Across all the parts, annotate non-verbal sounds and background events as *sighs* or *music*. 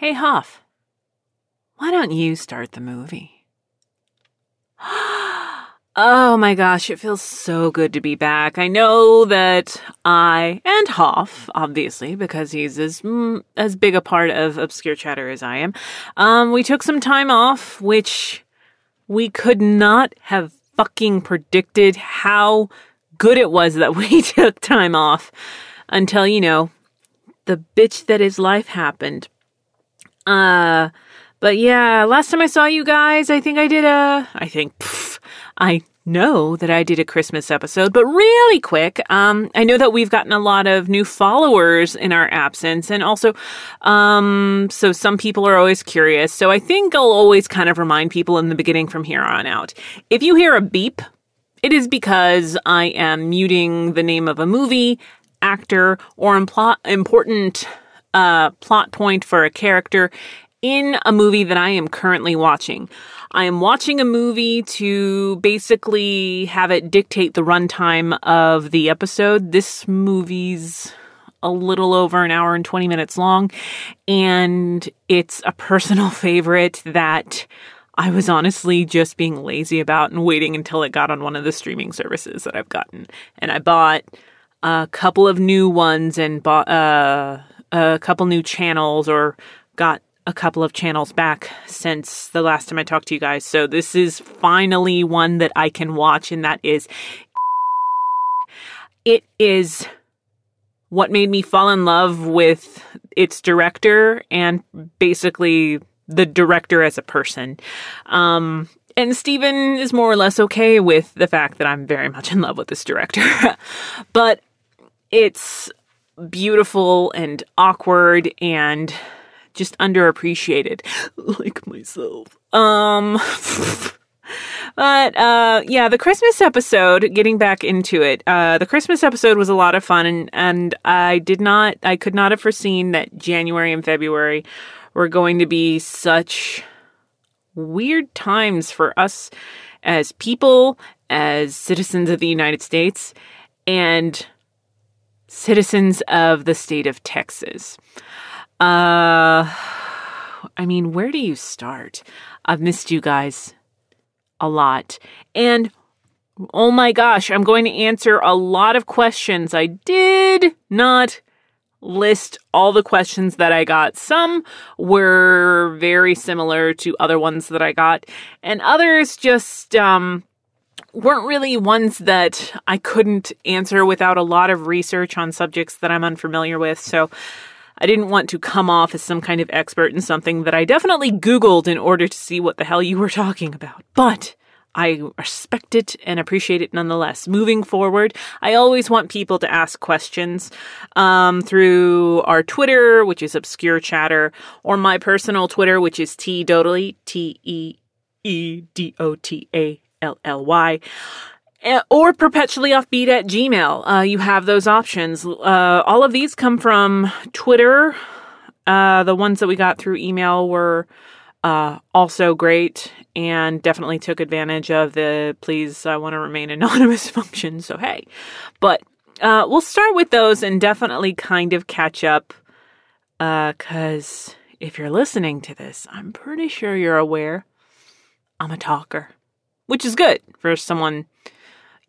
Hey, Huff, why don't you start the movie? *gasps* Oh my gosh, it feels so good to be back. I know that I and Hoff, obviously, because he's as mm, as big a part of obscure chatter as I am. Um, we took some time off, which we could not have fucking predicted how good it was that *laughs* we took time off until you know the bitch that is life happened. Uh, but yeah, last time I saw you guys, I think I did a, I think, pff, I know that I did a Christmas episode, but really quick, um, I know that we've gotten a lot of new followers in our absence, and also, um, so some people are always curious. So I think I'll always kind of remind people in the beginning from here on out. If you hear a beep, it is because I am muting the name of a movie, actor, or impl- important uh, plot point for a character in a movie that I am currently watching. I am watching a movie to basically have it dictate the runtime of the episode. This movie's a little over an hour and 20 minutes long, and it's a personal *laughs* favorite that I was honestly just being lazy about and waiting until it got on one of the streaming services that I've gotten. And I bought a couple of new ones and bought uh, a couple new channels or got a couple of channels back since the last time I talked to you guys. So this is finally one that I can watch, and that is *laughs* it is what made me fall in love with its director and basically the director as a person. Um, and Steven is more or less okay with the fact that I'm very much in love with this director. *laughs* but it's beautiful and awkward and just underappreciated, *laughs* like myself. Um, *laughs* but uh, yeah, the Christmas episode. Getting back into it, uh, the Christmas episode was a lot of fun, and and I did not, I could not have foreseen that January and February were going to be such weird times for us as people, as citizens of the United States, and citizens of the state of Texas. Uh, I mean, where do you start? I've missed you guys a lot. And oh my gosh, I'm going to answer a lot of questions. I did not list all the questions that I got. Some were very similar to other ones that I got, and others just um, weren't really ones that I couldn't answer without a lot of research on subjects that I'm unfamiliar with. So I didn't want to come off as some kind of expert in something that I definitely Googled in order to see what the hell you were talking about. But I respect it and appreciate it nonetheless. Moving forward, I always want people to ask questions um, through our Twitter, which is Obscure Chatter, or my personal Twitter, which is Teedotally, T E E D O T A L L Y. Eh, or perpetually offbeat at Gmail. Uh, you have those options. Uh, all of these come from Twitter. Uh, the ones that we got through email were uh, also great and definitely took advantage of the please, I want to remain anonymous *laughs* function. So, hey. But uh, we'll start with those and definitely kind of catch up. Because uh, if you're listening to this, I'm pretty sure you're aware I'm a talker, which is good for someone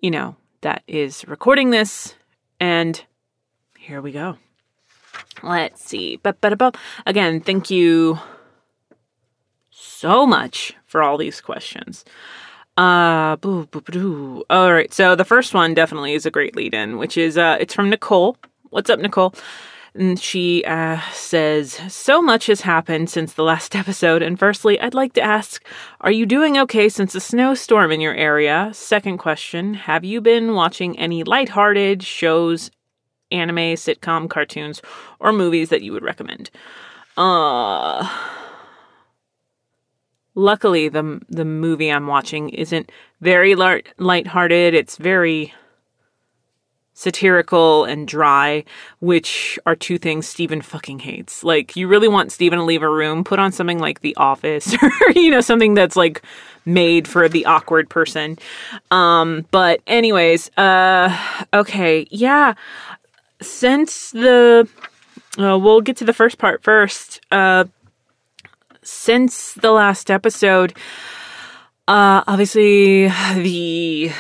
you know, that is recording this. And here we go. Let's see. Again, thank you so much for all these questions. Uh, boo, boo, boo, all right. So the first one definitely is a great lead in, which is, uh, it's from Nicole. What's up, Nicole? And she uh, says, So much has happened since the last *laughs* episode. And firstly, I'd like to ask, Are you doing okay since the snowstorm in your area? Second question, Have you been watching any lighthearted shows, anime, sitcom, cartoons, or movies that you would recommend? Uh. Luckily, the the movie I'm watching isn't very light lighthearted. It's very satirical and dry, which are two things Steven fucking hates. Like, you really want Steven to leave a room, put on something like The Office *laughs* or, you know, something that's like made for the awkward person. Um, but anyways, uh, okay, yeah. Since the, uh, we'll get to the first part first. Uh, since the last episode, uh, obviously the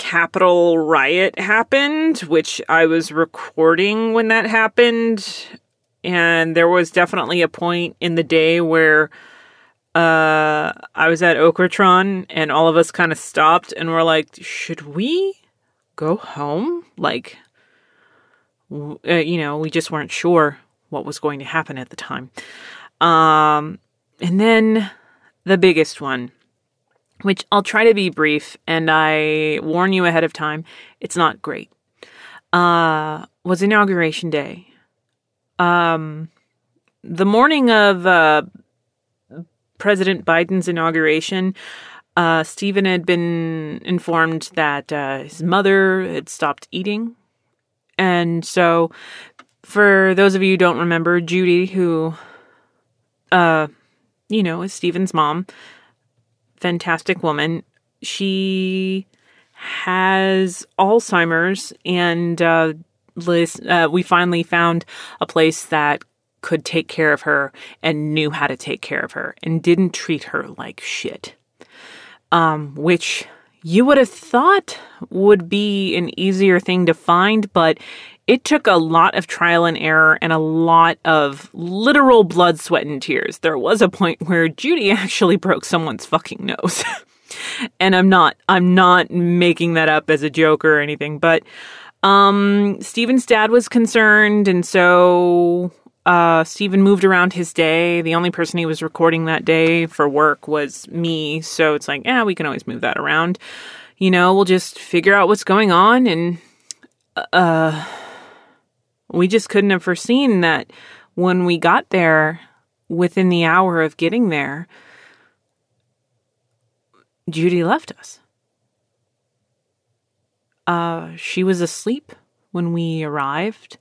Capitol riot happened, which I was recording when that happened. And there was definitely a point in the day where uh, I was at Okratron and all of us kind of stopped and were like, should we go home? Like, uh, you know, we just weren't sure what was going to happen at the time. Um, and then the biggest one which I'll try to be brief and I warn you ahead of time, it's not great. Uh, was inauguration day. Um, the morning of uh, President Biden's inauguration, uh, Stephen had been informed that uh, his mother had stopped eating. And so, for those of you who don't remember, Judy, who, uh, you know, is Stephen's mom, fantastic woman. She has Alzheimer's, and uh, Liz, uh, we finally found a place that could take care of her and knew how to take care of her and didn't treat her like shit. Um, which you would have thought would be an easier thing to find, but it took a lot of trial and error and a lot of literal blood, sweat, and tears. There was a point where Judy actually broke someone's fucking nose. *laughs* and I'm not, I'm not making that up as a joke or anything, but, um, Stephen's dad was concerned. And so, uh, Stephen moved around his day. The only person he was recording that day for work was me. So it's like, yeah, we can always move that around. You know, we'll just figure out what's going on and, uh, we just couldn't have foreseen that when we got there, within the hour of getting there, Judy left us. Uh, she was asleep when we arrived,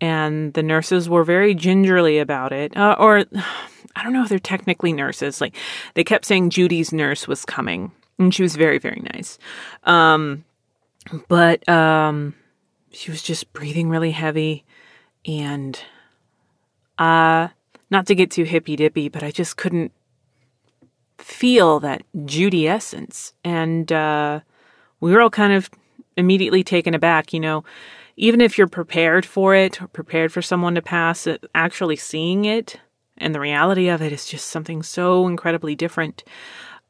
and the nurses were very gingerly about it. Uh, or, *sighs* I don't know if they're technically nurses. Like, they kept saying Judy's nurse was coming, and she was very, very nice. Um, but, um, she was just breathing really heavy and uh not to get too hippy dippy, but I just couldn't feel that Judy essence. And uh we were all kind of immediately taken aback, you know, even if you're prepared for it prepared for someone to pass actually seeing it and the reality of it is just something so incredibly different.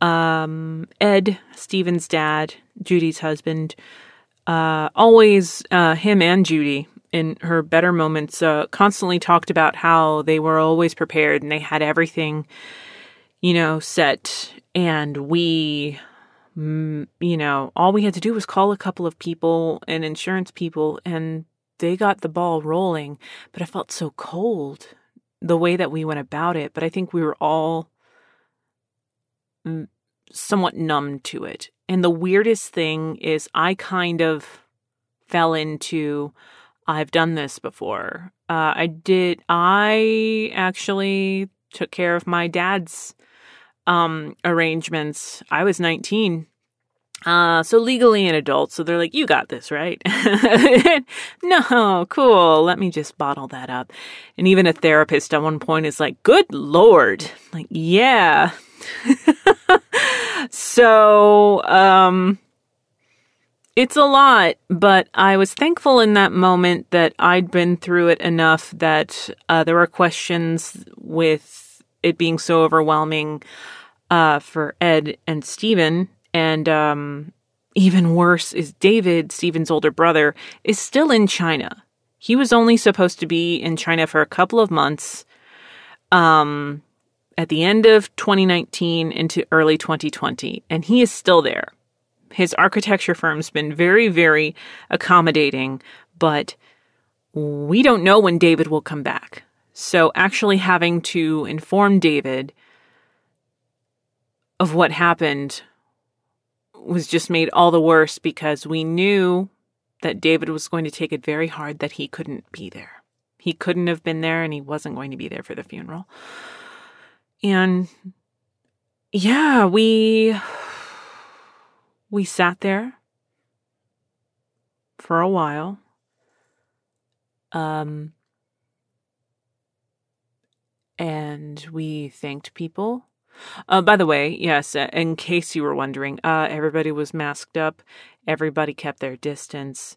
Um, Ed, Stephen's dad, Judy's husband, uh, always uh, him and Judy in her better moments uh, constantly talked about how they were always prepared and they had everything, you know, set. And we, mm, you know, all we had to do was call a couple of people and insurance people, and they got the ball rolling. But it felt so cold the way that we went about it. But I think we were all mm, somewhat numb to it. And the weirdest thing is, I kind of fell into I've done this before. Uh, I did, I actually took care of my dad's um, arrangements. I was 19. Uh, so legally an adult. So they're like, you got this, right? *laughs* no, cool. Let me just bottle that up. And even a therapist at one point is like, good Lord. Like, yeah. *laughs* so, um, it's a lot, but I was thankful in that moment that I'd been through it enough that uh, there were questions with it being so overwhelming uh, for Ed and Stephen. And um, even worse is David, Stephen's older brother, is still in China. He was only supposed to be in China for a couple of months. Um, at the end of 2019 into early 2020, and he is still there. His architecture firm's been very, very accommodating, but we don't know when David will come back. So, actually having to inform David of what happened was just made all the worse because we knew that David was going to take it very hard that he couldn't be there. He couldn't have been there and he wasn't going to be there for the funeral. And yeah, we we sat there for a while. Um and we thanked people. Uh, by the way, yes, uh, in case you were wondering, uh, everybody was masked up. Everybody kept their distance.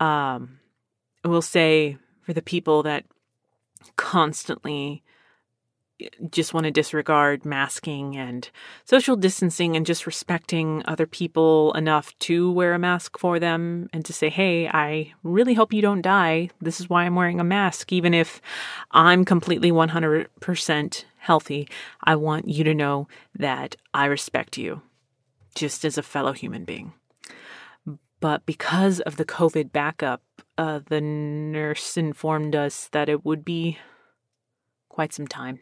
Um, we'll say for the people that constantly just want to disregard masking and social distancing and just respecting other people enough to wear a mask for them and to say, hey, I really hope you don't die. This is why I'm wearing a mask. Even if I'm completely 100% healthy, I want you to know that I respect you just as a fellow human being. But because of the COVID backup, uh, the nurse informed us that it would be quite some time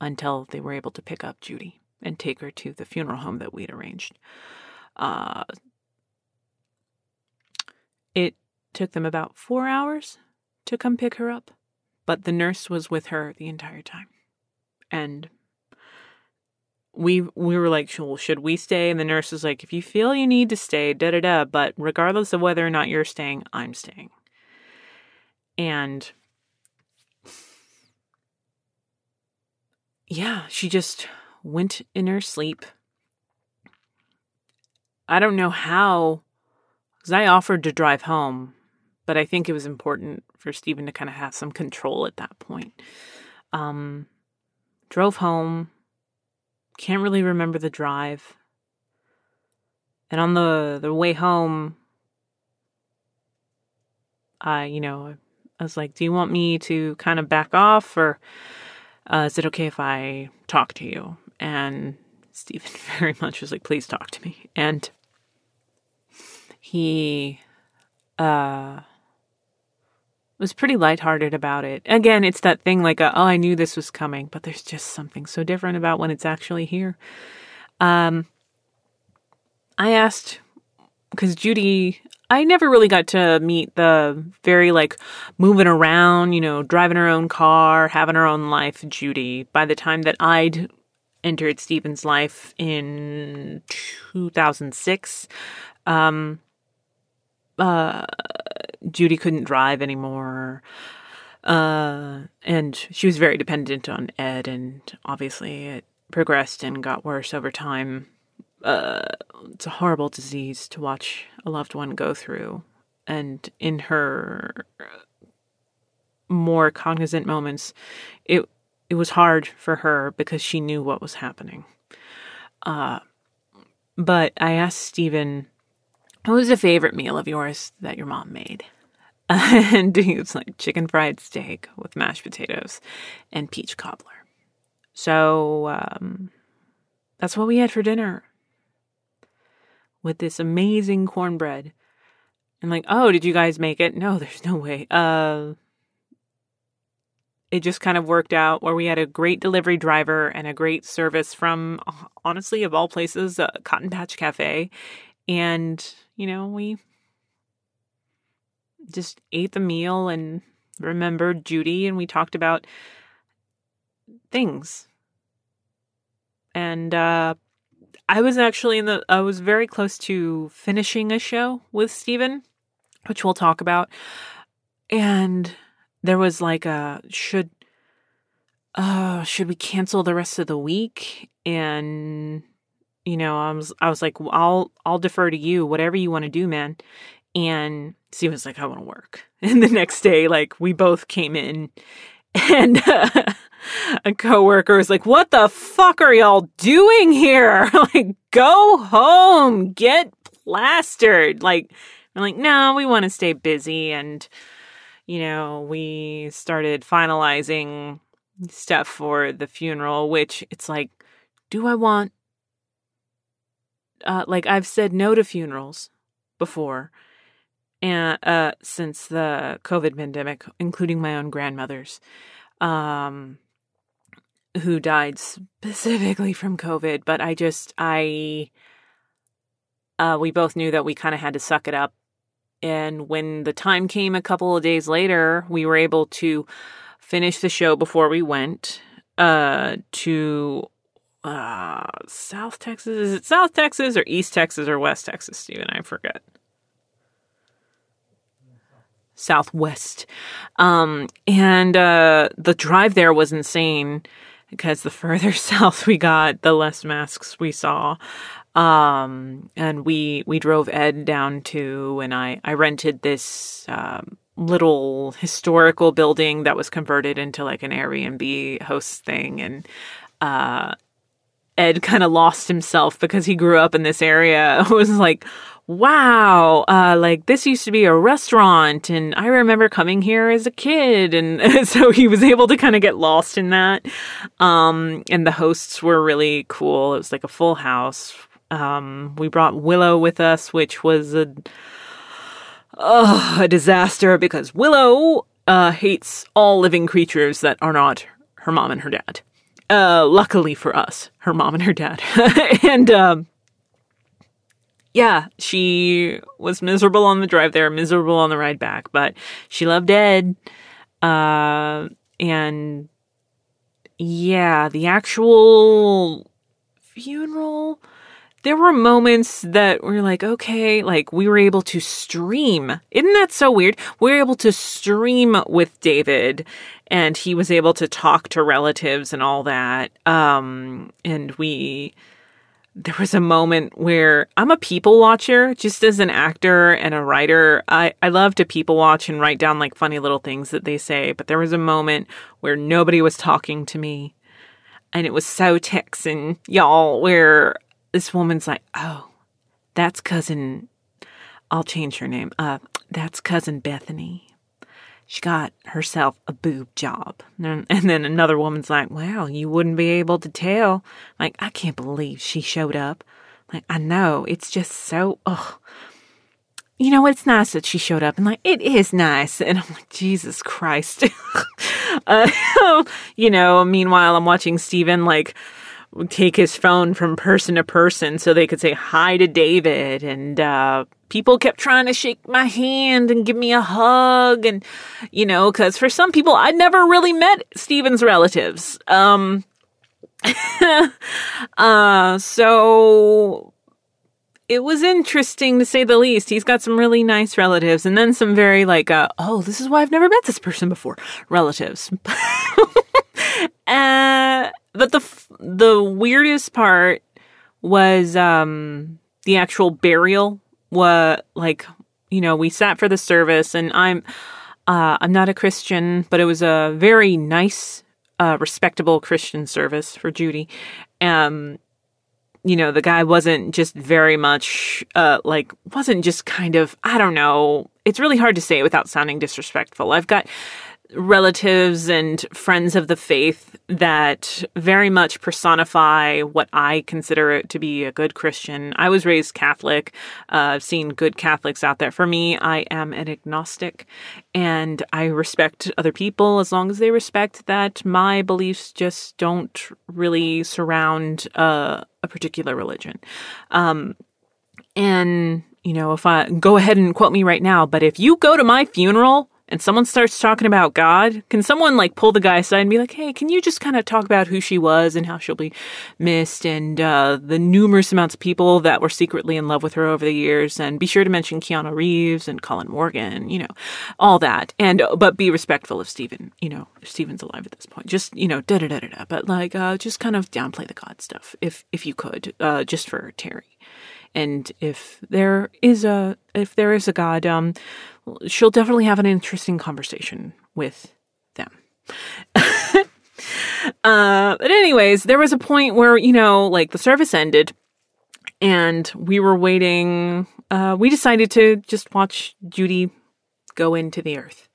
until they were able to pick up Judy and take her to the funeral home that we'd arranged. Uh, it took them about four hours to come pick her up, but the nurse was with her the entire time. And we we were like, well, should we stay? And the nurse was like, if you feel you need to stay, da da da. But regardless of whether or not you're staying, I'm staying. And yeah, she just went in her sleep. I don't know how, because I offered to drive home, but I think it was important for Stephen to kind of have some control at that point. Um, drove home, can't really remember the drive. And on the, the way home, I, you know, I was like, do you want me to kind of back off or uh, is it okay if I talk to you? And Stephen *laughs* very much was like, please talk to me. And he uh, was pretty lighthearted about it. Again, it's that thing like, a, oh, I knew this was coming, but there's just something so different about when it's actually here. Um, I asked because Judy I never really got to meet the very like moving around, you know, driving her own car, having her own life Judy. By the time that I'd entered Stephen's life in 2006, um, uh, Judy couldn't drive anymore. Uh, and she was very dependent on Ed, and obviously it progressed and got worse over time uh, it's a horrible disease to watch a loved one go through. And in her more cognizant moments, it it was hard for her because she knew what was happening. Uh, but I asked Stephen, "What was a favorite meal of yours that your mom made?" *laughs* and he was like chicken fried steak with mashed potatoes and peach cobbler. So um, that's what we had for dinner with this amazing cornbread. And like, oh, did you guys make it? No, *laughs* there's no way. Uh it just kind of worked out where we had a great delivery driver and a great service from honestly of all places, uh, Cotton Patch Cafe. And, you know, we just ate the meal and remembered Judy and we talked about things. And uh I was actually in the I was very close to finishing a show with Stephen, which we'll talk about. And there was like a should uh should we cancel the rest of the week? And you know, I was I was like, well, I'll I'll defer to you, whatever you want to do, man. And Stephen's like, I want to work. *laughs* And the next day, like we both came in and uh, *laughs* *laughs* a coworker was like, "What the fuck are y'all doing here? *laughs* like, go home, get plastered." Like, we're like, "No, we want to stay busy." And you know, we started finalizing stuff for the funeral, which it's like, do I want? Uh, like, I've said no to funerals before, and uh, since the COVID pandemic, including my own grandmother's. Um, who died specifically from COVID, but I just I uh we both knew that we kind of had to suck it up. And when the time came a couple of days later, we were able to finish the show before we went uh to uh South Texas. Is it South Texas or East Texas or West Texas, Stephen? I forget. Southwest. Um and uh the drive there was insane because the further *laughs* south we got, the less masks we saw. Um, and we we drove Ed down to, and I I rented this um, little historical building that was converted into like an Airbnb host thing, and uh, Ed kind of lost himself because he grew up in this area. *laughs* It was like, wow, uh, like this used to be a restaurant, and I remember coming here as a kid, and *laughs* so he was able to kind of get lost in that. Um, and the hosts were really cool. It was like a full house. Um, we brought Willow with us, which was a a disaster because Willow uh, hates all living creatures that are not her mom and her dad. Uh, luckily for us, her mom and her dad, *laughs* and um, yeah, she was miserable on the drive there, miserable on the ride back, but she loved Ed. Uh, and yeah, the actual funeral, there were moments that were like, okay, like we were able to stream. Isn't that so weird? We were able to stream with David and he was able to talk to relatives and all that. Um, and we, there was a moment where I'm a people watcher, just as an actor and a writer. I, I love to people watch and write down like funny little things that they say. But there was a moment where nobody was talking to me. And it was so Texan, y'all, where this woman's like, oh, that's cousin. I'll change her name. Uh, that's cousin Bethany she got herself a boob job. And, then another woman's like, well, you wouldn't be able to tell. Like, I can't believe she showed up. Like, I know, it's just so, ugh. You know, it's nice that she showed up and like, it is nice. And I'm like, Jesus Christ. *laughs* uh, *laughs* you know, meanwhile, I'm watching Steven like, take his phone from person to person so they could say hi to David. And uh, people kept trying to shake my hand and give me a hug. And, you know, because for some people, I'd never really met Steven's relatives. Um, *laughs* uh, so it was interesting to say the least. He's got some really nice relatives and then some very like, uh, oh, this is why I've never met this person before relatives. *laughs* uh, but the the weirdest part was um the actual burial what like you know we sat for the service and i'm uh i'm not a christian but it was a very nice uh respectable christian service for judy. Um you know the guy wasn't just very much uh like wasn't just kind of i don't know it's really hard to say without sounding disrespectful. I've got relatives and friends of the faith that very much personify what I consider to be a good Christian. I was raised Catholic. Uh, I've seen good Catholics out there. For me, I am an agnostic and I respect other people as long as they respect that my beliefs just don't really surround uh, a particular religion. Um, and, you know, if I go ahead and quote me right now, but if you go to my funeral, and someone starts talking about God, can someone like pull the guy aside and be like, hey, can you just kind of talk about who she was and how she'll be missed and uh, the numerous amounts of people that were secretly in love with her over the years? And be sure to mention Keanu Reeves and Colin Morgan, you know, all that. And, but be respectful of Stephen, you know, if Steven's alive at this point. Just, you know, da da da da da. But like, uh, just kind of downplay the God stuff if, if you could, uh, just for Terry. And if there is a, if there is a God, um, she'll definitely have an interesting conversation with them. *laughs* uh, but anyways, there was a point where, you know, like the service ended and we were waiting. Uh, we decided to just watch Judy go into the earth.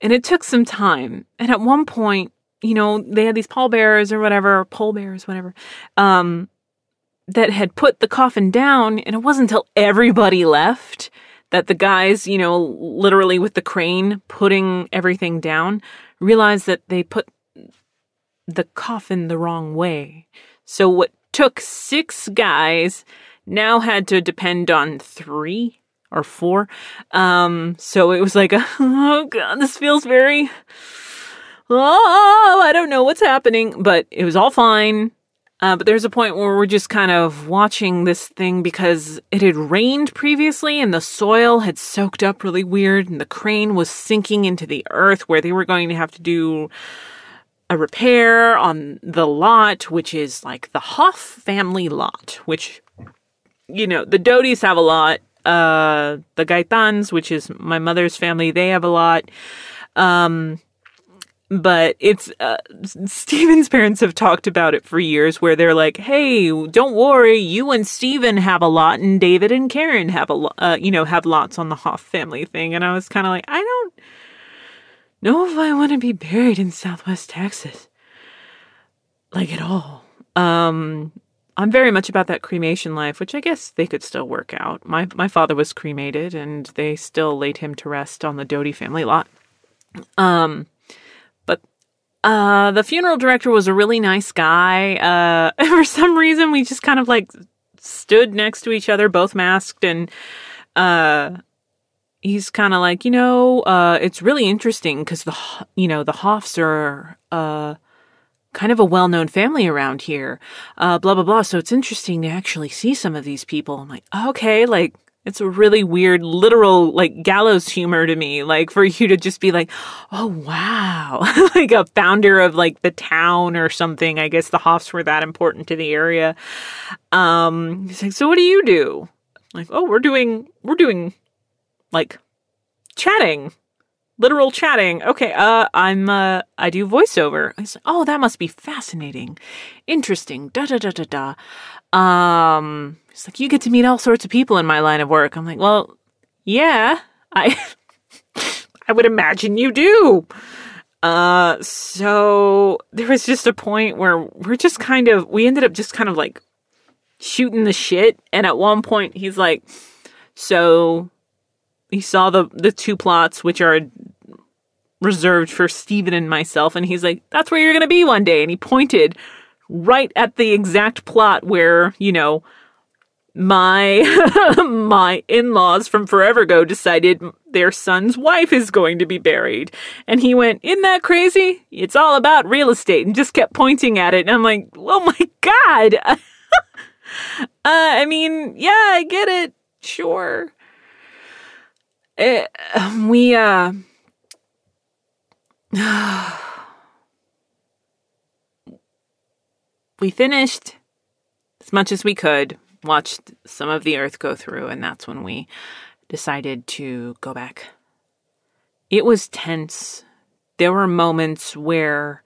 And it took some time. And at one point, you know, they had these pallbearers or whatever, pallbearers, whatever, um, that had put the coffin down. And it wasn't until everybody left that the guys, you know, literally with the crane putting everything down, realized that they put the coffin the wrong way. So what took six guys now had to depend on three or four. Um, so it was like, *laughs* oh god, this feels very, oh, I don't know what's happening, but it was all fine. Uh, but there's a point where we're just kind of watching this thing because it had rained previously and the soil had soaked up really weird and the crane was sinking into the earth where they were going to have to do a repair on the lot, which is like the Hoff family lot, which, you know, the Doties have a lot. Uh, the Gaitans, which is my mother's family, they have a lot. Um, but it's uh, Steven's parents have talked about it for years where they're like, "Hey, don't worry, you and Steven have a lot and David and Karen have a lot, uh, you know, have lots on the Hoff family thing." And I was kind of like, "I don't know if I want to be buried in Southwest Texas." Like at all. Um I'm very much about that cremation life, which I guess they could still work out. My my father was cremated and they still laid him to rest on the Doty family lot. Um uh, the funeral director was a really nice guy. Uh, *laughs* for some reason, we just kind of like stood next to each other, both masked, and uh, he's kind of like, you know, uh, it's really interesting because the, you know, the Hoffs are, uh, kind of a well-known family around here. Uh, blah blah blah. So it's interesting to actually see some of these people. I'm like, okay, like it's a really weird, literal, like gallows humor to me. Like for you to just be like, oh wow, *laughs* like a founder of like the town or something. I guess the Hoffs were that important to the area. Um, he's like, so what do you do? Like, oh, we're doing, we're doing like chatting, literal chatting. Okay, uh, I'm, uh, I do voiceover. I like, oh, that must be fascinating, interesting. Da da da da da. Um, it's like, you get to meet all sorts of people in my line of work. I'm like, well, yeah, I, *laughs* I would imagine you do. Uh, so there was just a point where we're just kind of, we ended up just kind of like shooting the shit. And at one point he's like, so he saw the, the two plots, which are reserved for Steven and myself. And he's like, that's where you're going to be one day. And he pointed right at the exact plot where, you know, my *laughs* my in-laws from forever ago decided their son's wife is going to be buried. And he went isn't that crazy? It's all about real estate and just kept pointing at it. And i'm like oh my *laughs* god. *laughs* Uh, i mean yeah i get it. Sure. It, eh, we uh *sighs* we finished as much as we could watched some of the earth go through, and that's when we decided to go back. It was tense. There were moments where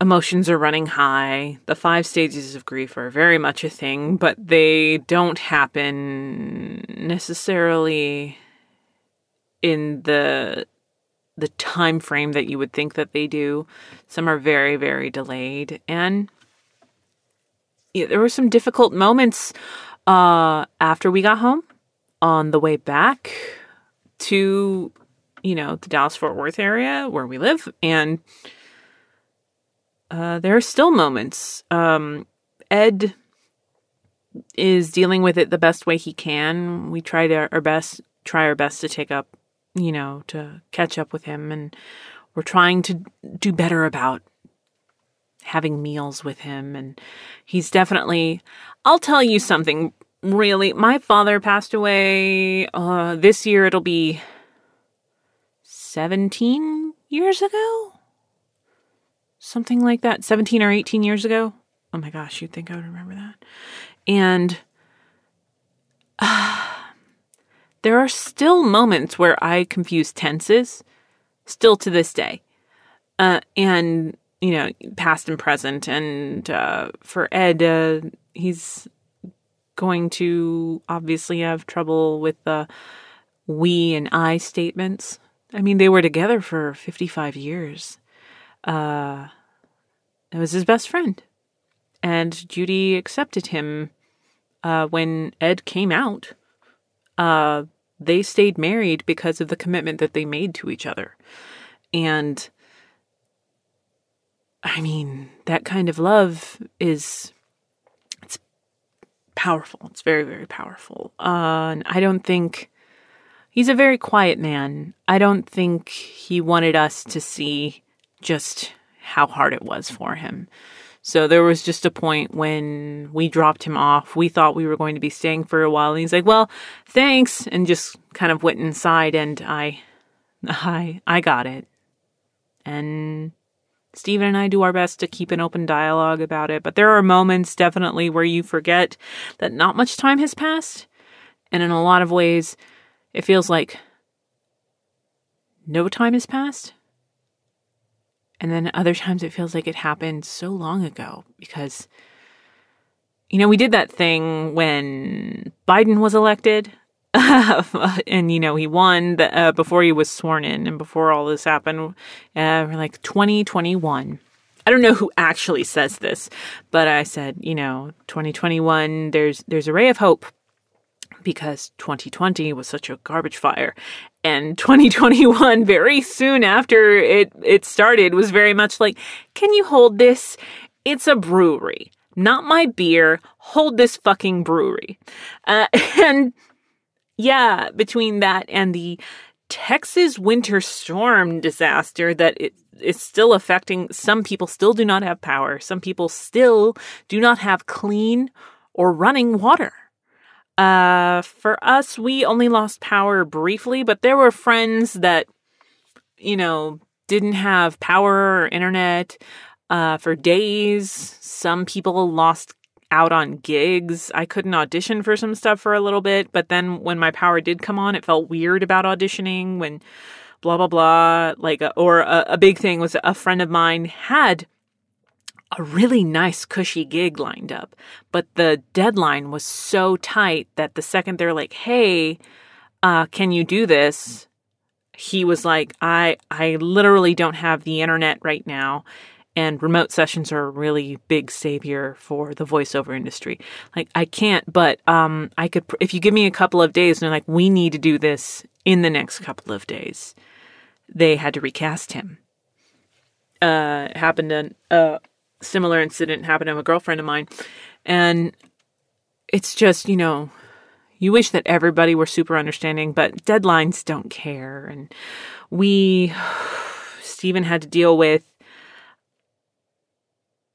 emotions are running high. The five stages of grief are very much a thing, but they don't happen necessarily in the the time frame that you would think that they do. Some are very very delayed and yeah, there were some difficult moments uh, after we got home on the way back to you know the Dallas Fort Worth area where we live, and uh, there are still moments. Um, Ed is dealing with it the best way he can. We try to our best, try our best to take up, you know, to catch up with him, and we're trying to do better about having meals with him. And he's definitely, I'll tell you something really. My father passed away uh, this year, it'll be 17 years ago? Something like that. 17 or 18 years ago. Oh my gosh, you'd think I would remember that. And uh, *sighs* there are still moments where I confuse tenses, still to this day. Uh, and you know, past and present. And uh, for Ed, uh, he's going to obviously have trouble with the we and I statements. I mean, they were together for 55 years. Uh, it was his best friend. And Judy accepted him uh, when Ed came out. Uh, they stayed married because of the commitment that they made to each other. And I mean, that kind of love is it's powerful. It's very, very powerful. Uh, and I don't think he's a very quiet man. I don't think he wanted us to see just how hard it was for him. So there was just a point when we dropped him off. We thought we were going to be staying for a while, and he's like, "Well, thanks," and just kind of went inside. And I, I, I got it, and Steven and I do our best to keep an open dialogue about it, but there are moments definitely where you forget that not much time has passed. And in a lot of ways, it feels like no time has passed. And then other times it feels like it happened so long ago because, you know, we did that thing when Biden was elected. *laughs* and, you know, he won the, uh, before he was sworn in and before all this happened. Uh, like 2021. I don't know who actually says this, but I said, you know, 2021, there's, there's a ray of hope because 2020 was such a garbage fire and *laughs* 2021 very soon after it it started was very much like can you hold this? It's a brewery not my beer. Hold this fucking brewery. Uh, *laughs* and yeah between that and the texas winter storm disaster that it is still affecting some people still do not have power. Some people still do not have clean or running water uh, for us, we only lost power briefly, but there were friends that, you know, didn't have power or internet uh, for days. Some people lost out on gigs. I couldn't audition for some stuff for a little bit, but then when my power did come on, it felt weird about auditioning when blah blah blah. Like, uh, or a, a big thing was a friend of mine had a really nice cushy gig lined up, but the deadline was so tight that the second they're like, "Hey, uh, can you do this?" He was like, "I I literally don't have the internet right now." And remote sessions are a really big savior for the voiceover industry. Like I can't, but um, I could if you give me a couple of days. And they're like, we need to do this in the next couple of days. They had to recast him. Uh, happened in, uh, similar incident happened to a girlfriend of mine. And it's just, you know, you wish that everybody were super understanding, but deadlines don't care. And we, *sighs* Stephen had to deal with,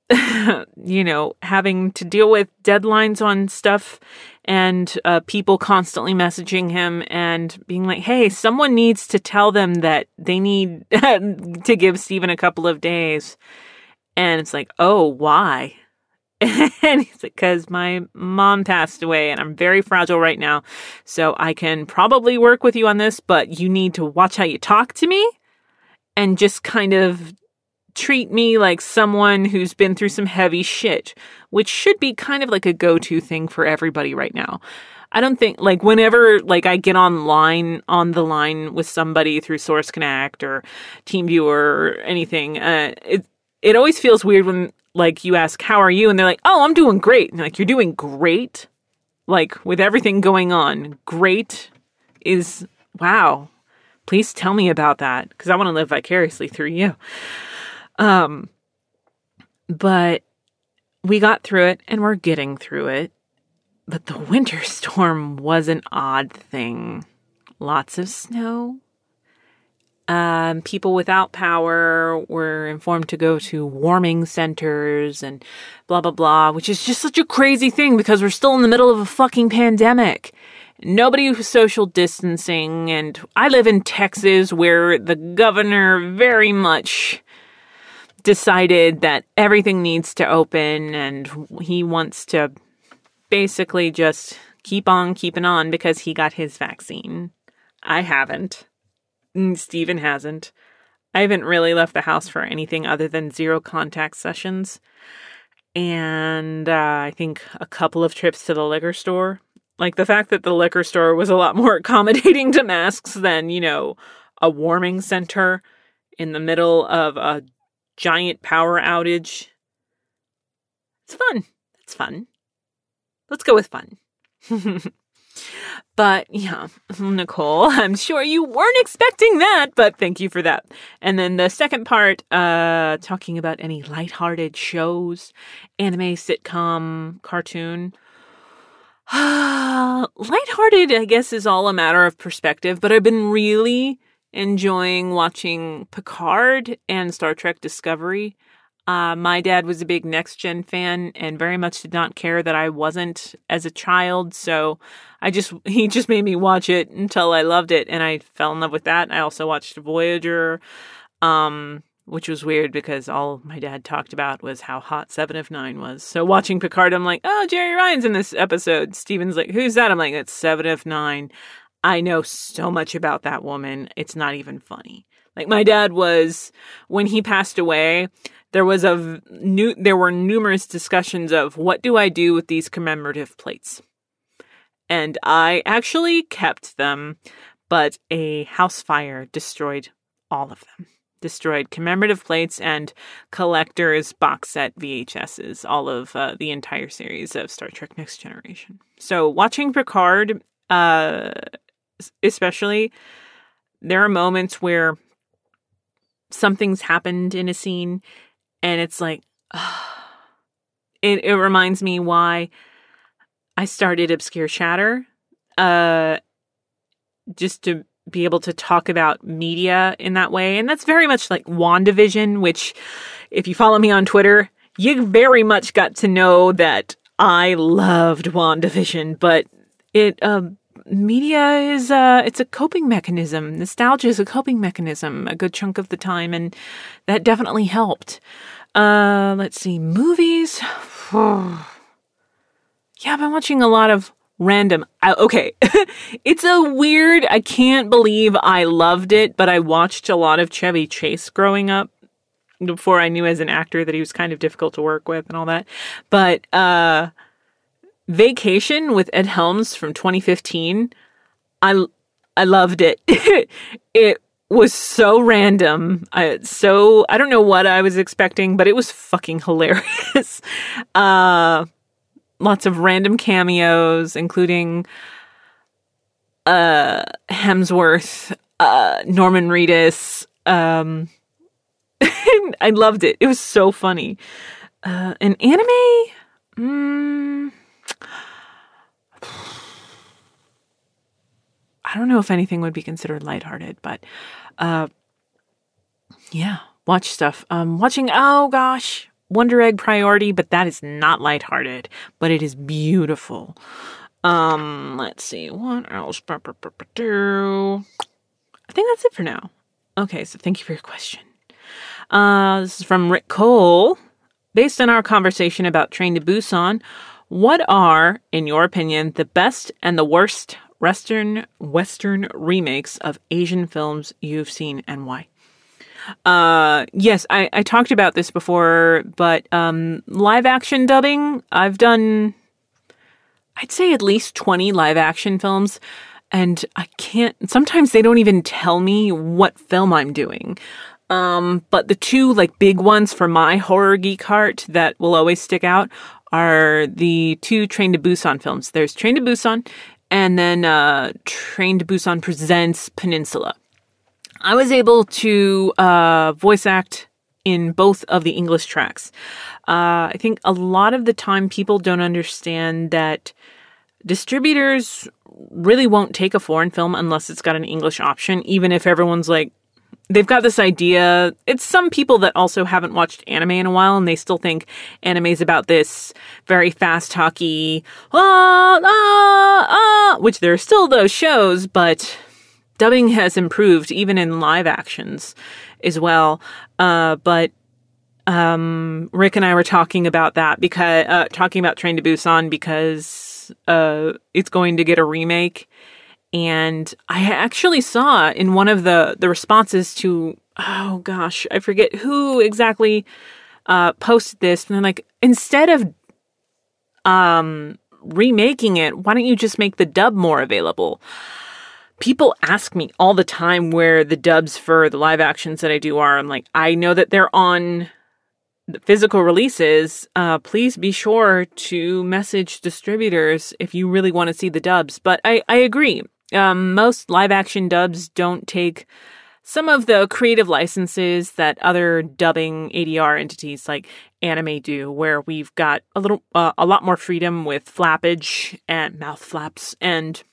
*laughs* you know, having to deal with deadlines on stuff and uh, people constantly messaging him and being like, hey, someone needs to tell them that they need *laughs* to give Stephen a couple of days. And it's like, oh, why? *laughs* and he's like, because my mom passed away and I'm very fragile right now. So I can probably work with you on this, but you need to watch how you talk to me and just kind of treat me like someone who's been through some heavy shit, which should be kind of like a go to thing for everybody right now. I don't think like whenever like I get online on the line with somebody through Source Connect or TeamViewer or anything, uh, it it always feels weird when like you ask how are you? and they're like oh i'm doing great. And like you're doing great? Like with everything going on great is wow. Please tell me about that because i want to live vicariously through you. Um but we got through it and we're getting through it but the winter *laughs* storm was an odd thing. Lots of snow um, people without power were informed to go to warming centers and blah, blah, blah, which is just such a crazy thing because we're still in the middle of a fucking pandemic. Nobody was social distancing. And I live in Texas where the governor very much decided that everything needs to open and he wants to basically just keep on keeping on because he got his vaccine. I haven't. Mm, Stephen hasn't. I haven't really left the house for anything other than zero contact sessions. And uh, I think a couple of trips to the liquor store. Like the fact that the liquor store was a lot *laughs* more accommodating to masks than, you know, a warming center in the middle of a giant power outage. It's fun. It's fun. Let's go with fun. *laughs* But yeah, *laughs* Nicole, I'm sure you weren't expecting that, but thank you for that. And then the second part, uh, talking about any lighthearted shows, anime, sitcom, cartoon. *sighs* lighthearted, I guess, is all a matter of perspective, but I've been really enjoying watching Picard and Star Trek Discovery. Uh, my dad was a big Next Gen fan and very much did not care that I wasn't as a child. So I just, *laughs* he just made me watch it until I loved it and I fell in love with that. I also watched Voyager. Um, which was weird because all my dad talked about was how hot Seven of Nine was. So watching Picard, I'm like, oh, Jeri Ryan's in this episode. Steven's like, who's that? I'm like, it's Seven of Nine. I know so much about that woman. It's not even funny. Like my dad was when he passed away, there was a new there were numerous discussions of what do I do with these commemorative plates. And I actually kept them, but a house fire destroyed all of them. Destroyed commemorative plates and collector's box set VHSs, all of uh, the entire series of Star Trek Next Generation. So watching Picard, uh, especially, there are moments where something's happened in a scene and it's like *sighs* it, it reminds me why I started Obscure Chatter uh just to be able to talk about media in that way. And that's very much like WandaVision which if you follow me on Twitter you very much got to know that I loved WandaVision but it um media is uh it's a coping mechanism. Nostalgia is a coping mechanism a good chunk of the time and that definitely helped. Uh let's see, movies. *sighs* yeah, I've been watching a lot of random uh, okay. *laughs* it's a weird I can't believe I loved it, but I watched a lot of Chevy Chase growing up before I knew as an actor that he was kind of difficult to work with and all that. But uh Vacation with Ed Helms from 2015. I I loved it. *laughs* it was so random. I, so I don't know what I was expecting, but it was fucking hilarious. *laughs* uh, lots of random cameos, including uh, Hemsworth, uh, Norman Reedus. Um, *laughs* I loved it. It was so funny. Uh, an anime. Mm, *sighs* I don't know if anything would be considered lighthearted, but uh, yeah, watch stuff. Um, watching, oh gosh, Wonder Egg Priority, but that is not lighthearted, but it is beautiful. Um, let's see, what else? I think that's it for now. Okay, so thank you for your question. Uh, this is from Rick Cole. Based on our conversation about Train to Busan, what are, in your opinion, the best and the worst Western Western remakes of Asian films you've seen and why? Uh, yes, I, I talked about this before, but um, live action dubbing, I've done, I'd say at least 20 live action films, and I can't, sometimes they don't even tell me what film I'm doing. Um, but the two like big ones for my horror geek heart that will always stick out are the two Train to Busan films. There's Train to Busan and then uh, Train to Busan Presents Peninsula. I was able to uh, voice act in both of the English tracks. Uh, I think a lot of the time people don't understand that distributors really won't take a foreign film unless it's got an English option, even if everyone's like, they've got this idea. It's some people that also haven't watched anime in a while and they still think anime is about this very fast talky, ah, ah, ah, which there are still those shows, but dubbing has improved even in live actions as well. Uh, but um, Rick and I were talking about that because, uh, talking about Train to Busan because, uh, it's going to get a remake and I actually saw in one of the, the responses to, oh gosh, I forget who exactly uh, posted this. And they're like, instead of um, remaking it, why don't you just make the dub more available? People ask me all the time where the dubs for the live actions that I do are. I'm like, I know that they're on the physical releases. Uh, please be sure to message distributors if you really want to see the dubs. But I, I agree. Um, most live action dubs don't take some of the creative licenses that other dubbing ADR entities like anime do, where we've got a little, uh, a lot more freedom with flappage and mouth flaps and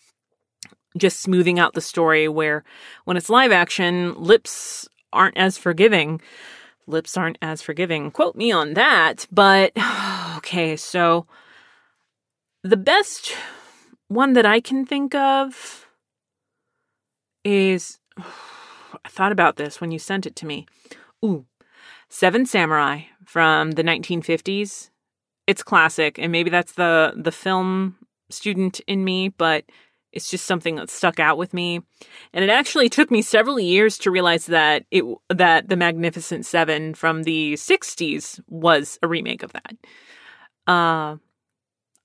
just smoothing out the story. Where when it's live action, lips aren't as forgiving. Lips aren't as forgiving. Quote me on that. But *sighs* okay, so the best one that I can think of is *sighs* I thought about this when you sent it to me. Ooh, Seven Samurai from the 1950s. It's classic, and maybe that's the the film student in me, but it's just something that stuck out with me. And it actually took me several years to realize that it that The Magnificent 7 from the 60s was a remake of that. Uh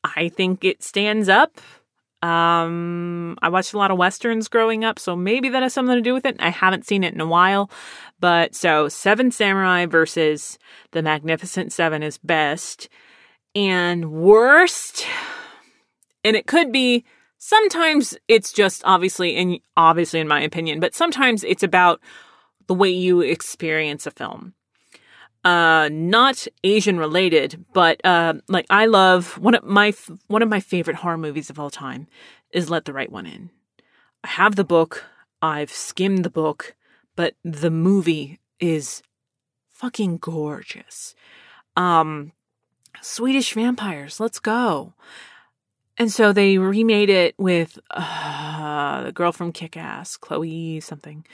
I think it stands up. Um I watched a lot of westerns growing up, so maybe that has something to do with it. I haven't seen it in a while. But so 7 Samurai versus The Magnificent 7 is best and worst. And it could be sometimes it's just obviously in obviously in my opinion but sometimes it's about the way you experience a film uh not asian related but uh like i love one of my one of my favorite horror movies of all time is let the right one in i have the book i've skimmed the book but the movie is fucking gorgeous um swedish vampires let's go and so they remade it with uh, the girl from Kick Ass, Chloe something,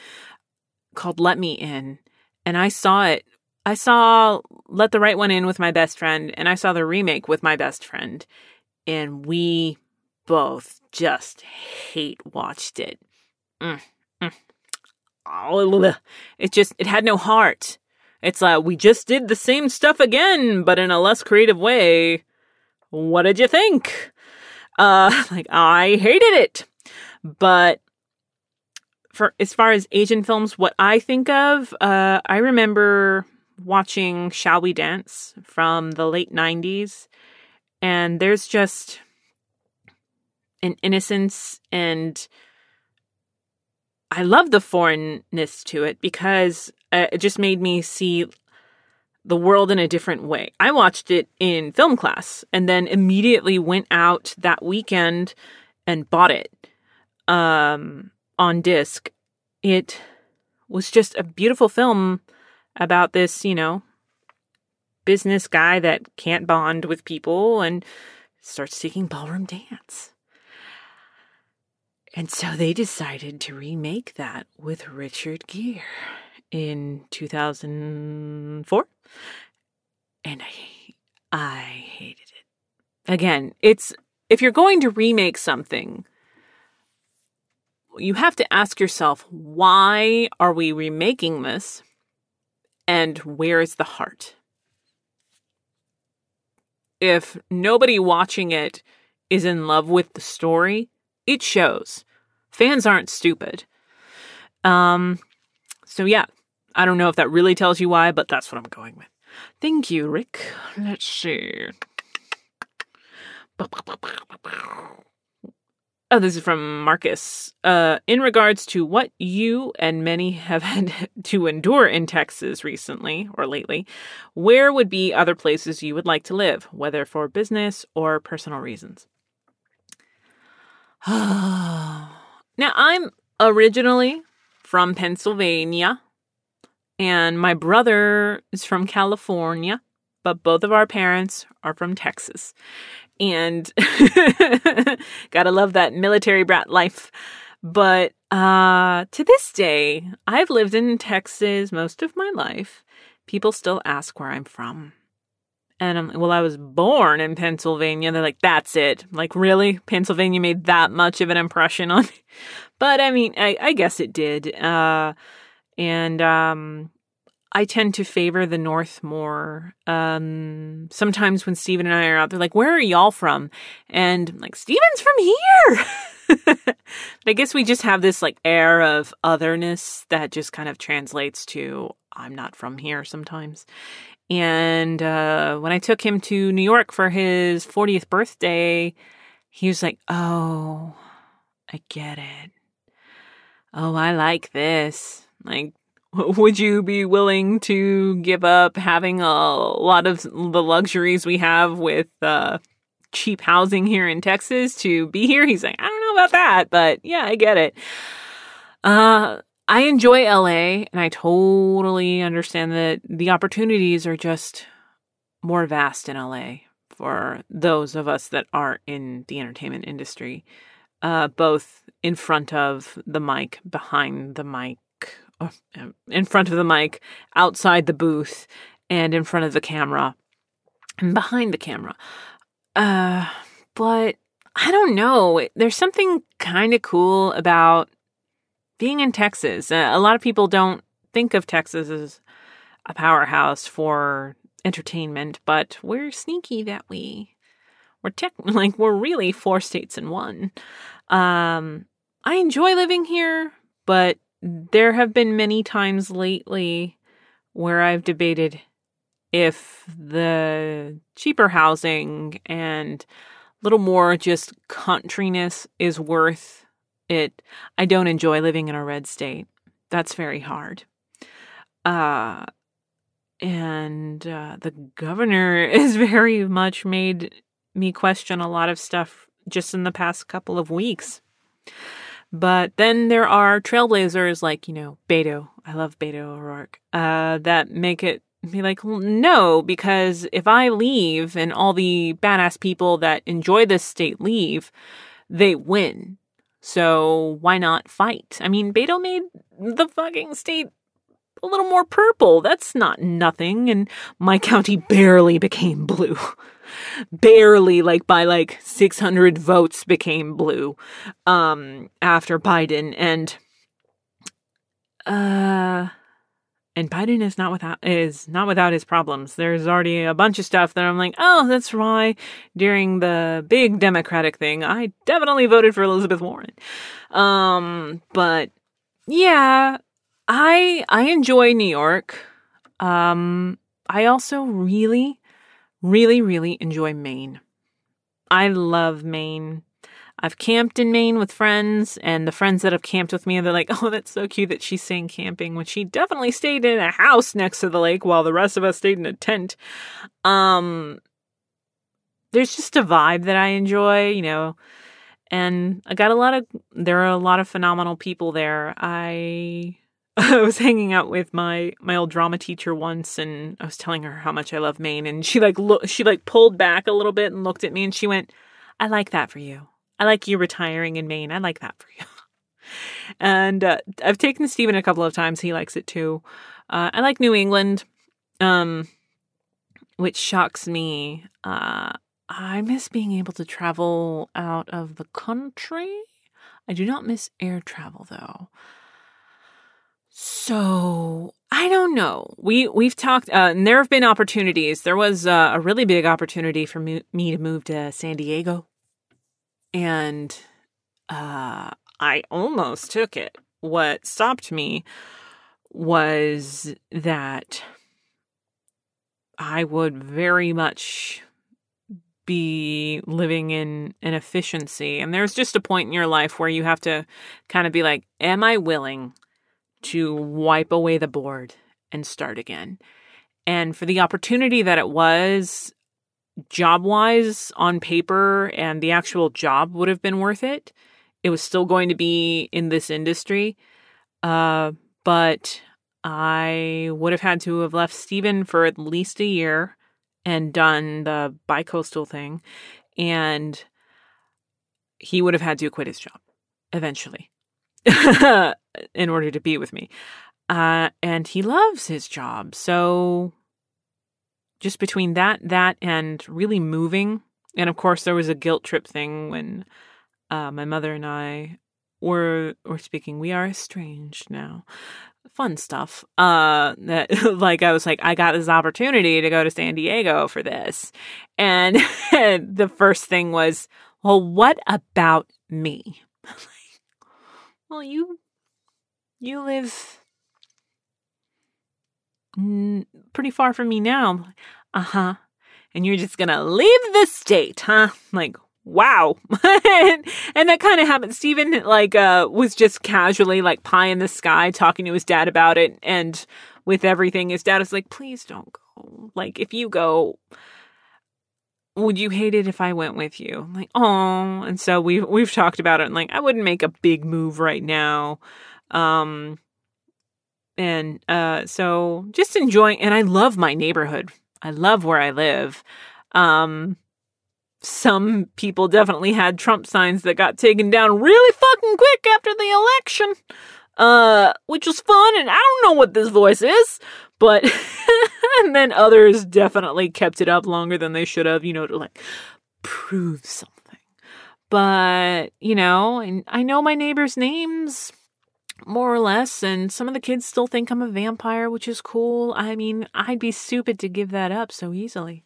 called Let Me In. And I saw it. I saw Let the Right One In with my best friend, and I saw the remake with my best friend. And we both just hate watched it. Mm, mm. It just, it had no heart. It's like, we just did the same stuff again, but in a less creative way. What did you think? Uh, *laughs* like I hated it. But for as far as Asian films, what I think of, uh, I remember watching Shall We Dance from the late 90s. And there's just an innocence and I love the foreignness to it because uh, it just made me see the world in a different way. I watched it in film class and then immediately went out that weekend and bought it um, on disc. It was just a beautiful film about this, you know, business guy that can't bond with people and starts taking ballroom dance. And so they decided to remake that with Richard Gere in 2004 and I I hated it. Again, it's if you're going to remake something, you have to ask yourself, why are we remaking this? And where is the heart? If nobody watching it is in love with the story, it shows. Fans aren't stupid. Um so yeah, I don't know if that really tells you why, but that's what I'm going with. Thank you, Rick. Let's see. Oh, this is from Marcus. Uh, in regards to what you and many have *laughs* had to endure in Texas recently or lately, where would be other places you would like to live, whether for business or personal reasons? *sighs* now, I'm originally from Pennsylvania, and my brother is from California, but both of our parents are from Texas. And *laughs* gotta love that military brat life. But uh, to this day, I've lived in Texas most of my life. People still ask where I'm from. And I'm like, well, I was born in Pennsylvania. They're like, that's it. I'm like, really? Pennsylvania made that much of an impression on me? *laughs* But I mean, I, I guess it did. Uh, and um, I tend to favor the North more. Um, sometimes when Stephen and I are out, they're like, "Where are y'all from?" And I'm like, "Stephen's from here." *laughs* but I guess we just have this like air of otherness that just kind of translates to I'm not from here sometimes. And uh, when I took him to New York for his 40th birthday, he was like, "Oh, I get it. Oh, I like this." Like, *laughs* would you be willing to give up having a lot of the luxuries we have with uh, cheap housing here in Texas to be here? He's like, I don't know about that, but yeah, I get it. Uh, I enjoy LA and I totally understand that the opportunities are just more vast in LA for those of us that are in the entertainment industry, uh, both in front of the mic, behind the mic, in front of the mic, outside the booth, and in front of the camera and behind the camera. Uh, but I don't know. There's something kind of cool about being in Texas. Uh, a lot of people don't think of Texas as a powerhouse for entertainment, but we're sneaky that we we're tech *laughs* like we're really four states in one. Um, I enjoy living here, but there have been many times lately where I've debated if the cheaper housing and a little more just countryness is worth it. I don't enjoy living in a red state. That's very hard. Uh and uh, the governor *laughs* has very much made me question a lot of stuff just in the past couple of weeks. But then there are trailblazers like, you know, Beto. I love Beto O'Rourke. Uh, that make it be like, well, no, because if I leave and all the badass people that enjoy this state leave, they win. So why not fight? I mean, Beto made the fucking state a little more purple. That's not nothing. And my county barely became blue. *laughs* barely, like by like 600 votes, became blue um, after Biden. And, uh, and Biden is not without is not without his problems. There's already a bunch of stuff that I'm like, oh, that's why during the big Democratic thing, I definitely voted for Elizabeth Warren. Um, but yeah, I I enjoy New York. Um, I also really, really, really enjoy Maine. I love Maine. I've camped in Maine with friends, and the friends that have camped with me, they're like, *laughs* oh, that's so cute that she's saying camping when she definitely stayed in a house next to the lake while the rest of us stayed in a tent. Um, there's just a vibe that I enjoy, you know, and I got a lot of, there are a lot of phenomenal people there. I, *laughs* I was hanging out with my my old drama teacher once and I was telling her how much I love Maine and she like look she like pulled back a little bit and looked at me and she went, "I like that for you." I like you retiring in Maine. I like that for you. *laughs* and uh, I've taken Stephen a couple of times. He likes it too. Uh, I like New England, um, which shocks me. Uh, I miss being able to travel out of the country. I do not miss air travel though. So I don't know. We we've talked, uh, and there have been opportunities. There was uh, a really big opportunity for me, me to move to San Diego and uh, I almost took it. What stopped me was that I would very much be living in an efficiency. And there's just a point in your life where you have to kind of be like, Am I willing to wipe away the board and start again? And for the opportunity that it was, job wise on paper and the actual job would have been worth it. It was still going to be in this industry. Uh, but I would have had to have left Stephen for at least a year and done the bicoastal thing. And he would have had to quit his job eventually *laughs* in order to be with me. Uh, and he loves his job. So just between that, that, and really moving. And of course, there was a guilt trip thing when uh, my mother and I were were speaking. We are estranged now. Fun stuff. Uh, that *laughs* like I was like, I got this opportunity to go to San Diego for this, and *laughs* the first thing was, well, what about me? Well, you you live pretty far from me now. Uh huh. And you're just gonna leave the state, huh? Like, wow. *laughs* and, that kind of happened. Stephen like, uh, was just casually, like, pie in the sky talking to his dad about it. And with everything, his dad is like, please don't go. Like, if you go, would you hate it if I went with you? I'm like, oh. And so we've, we've talked about it. And like, I wouldn't make a big move right now. Um, and uh, so just enjoying, and I love my neighborhood. I love where I live. Um, some people definitely had Trump signs that got taken down really fucking quick after the election. uh, which was fun. And I don't know what this voice is, but *laughs* *laughs* and then others definitely kept it up longer than they should have, you know, to like prove something. But you know, and I know my neighbors' names more or less, and some of the kids still think I'm a vampire, which is cool. I mean, I'd be stupid to give that up so easily.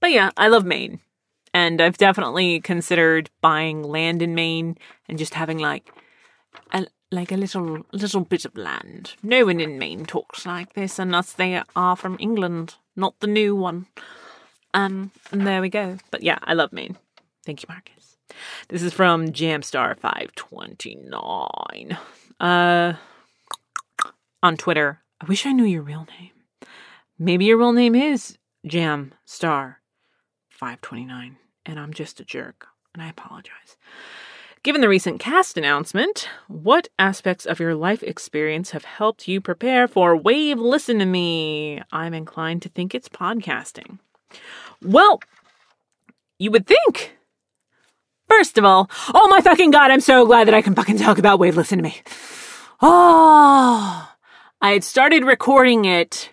But yeah, I love Maine. And I've definitely considered buying land in Maine and just having like a like a little little bit of land. No one in Maine talks like this unless they are from England, not the new one. Um, and there we go. But yeah, I love Maine. Thank you, Marcus. This is from Jamstar five twenty nine. Uh, on Twitter. I wish I knew your real name. Maybe your real name is Jamstar five twenty nine, and I'm just a jerk, and I apologize. Given the recent cast announcement, what aspects of your life experience have helped you prepare for Wave Listen to Me? I'm inclined to think it's podcasting. Well, you would think. First of all, oh my fucking god, I'm so glad that I can fucking talk about Wave Listen to Me. Oh, I had started recording it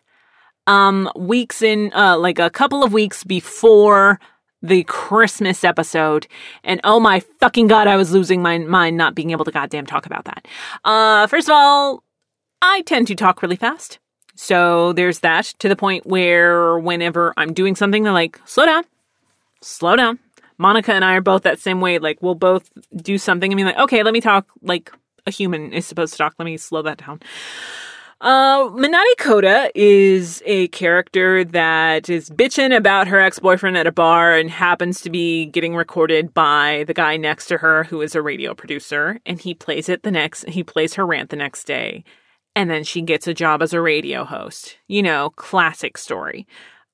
um weeks in uh like a couple of weeks before the Christmas episode. And oh my fucking god, I was losing my mind not being able to goddamn talk about that. Uh, first of all, I tend to talk really fast. So there's that to the point where whenever I'm doing something, they're like, slow down, slow down. Monica and I are both that same way. Like, we'll both do something and be like, okay, let me talk like a human is supposed to talk. Let me slow that down. Uh, Minare Koda is a character that is bitching about her ex-boyfriend at a bar and happens to be getting recorded by the guy next to her who is a radio producer and he plays it the next he plays her rant the next day and then she gets a job as a radio host. You know, classic story.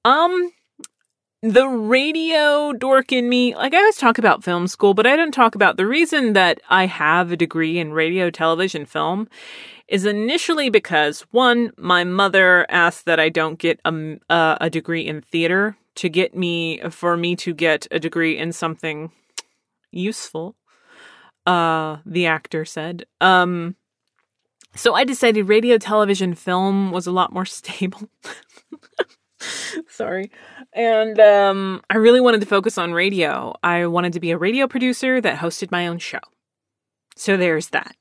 Um the radio dork in me, like I always talk about film school, but I don't talk about the reason that I have a degree in radio, television, film is initially because one, my mother asked that I don't get a, uh, a degree in theater to get me, for me to get a degree in something useful. Uh, the actor said. Um, so I decided radio, television, film was a lot more *laughs* stable. Sorry. And um, I really wanted to focus on radio. I wanted to be a radio producer that hosted my own show. So there's that.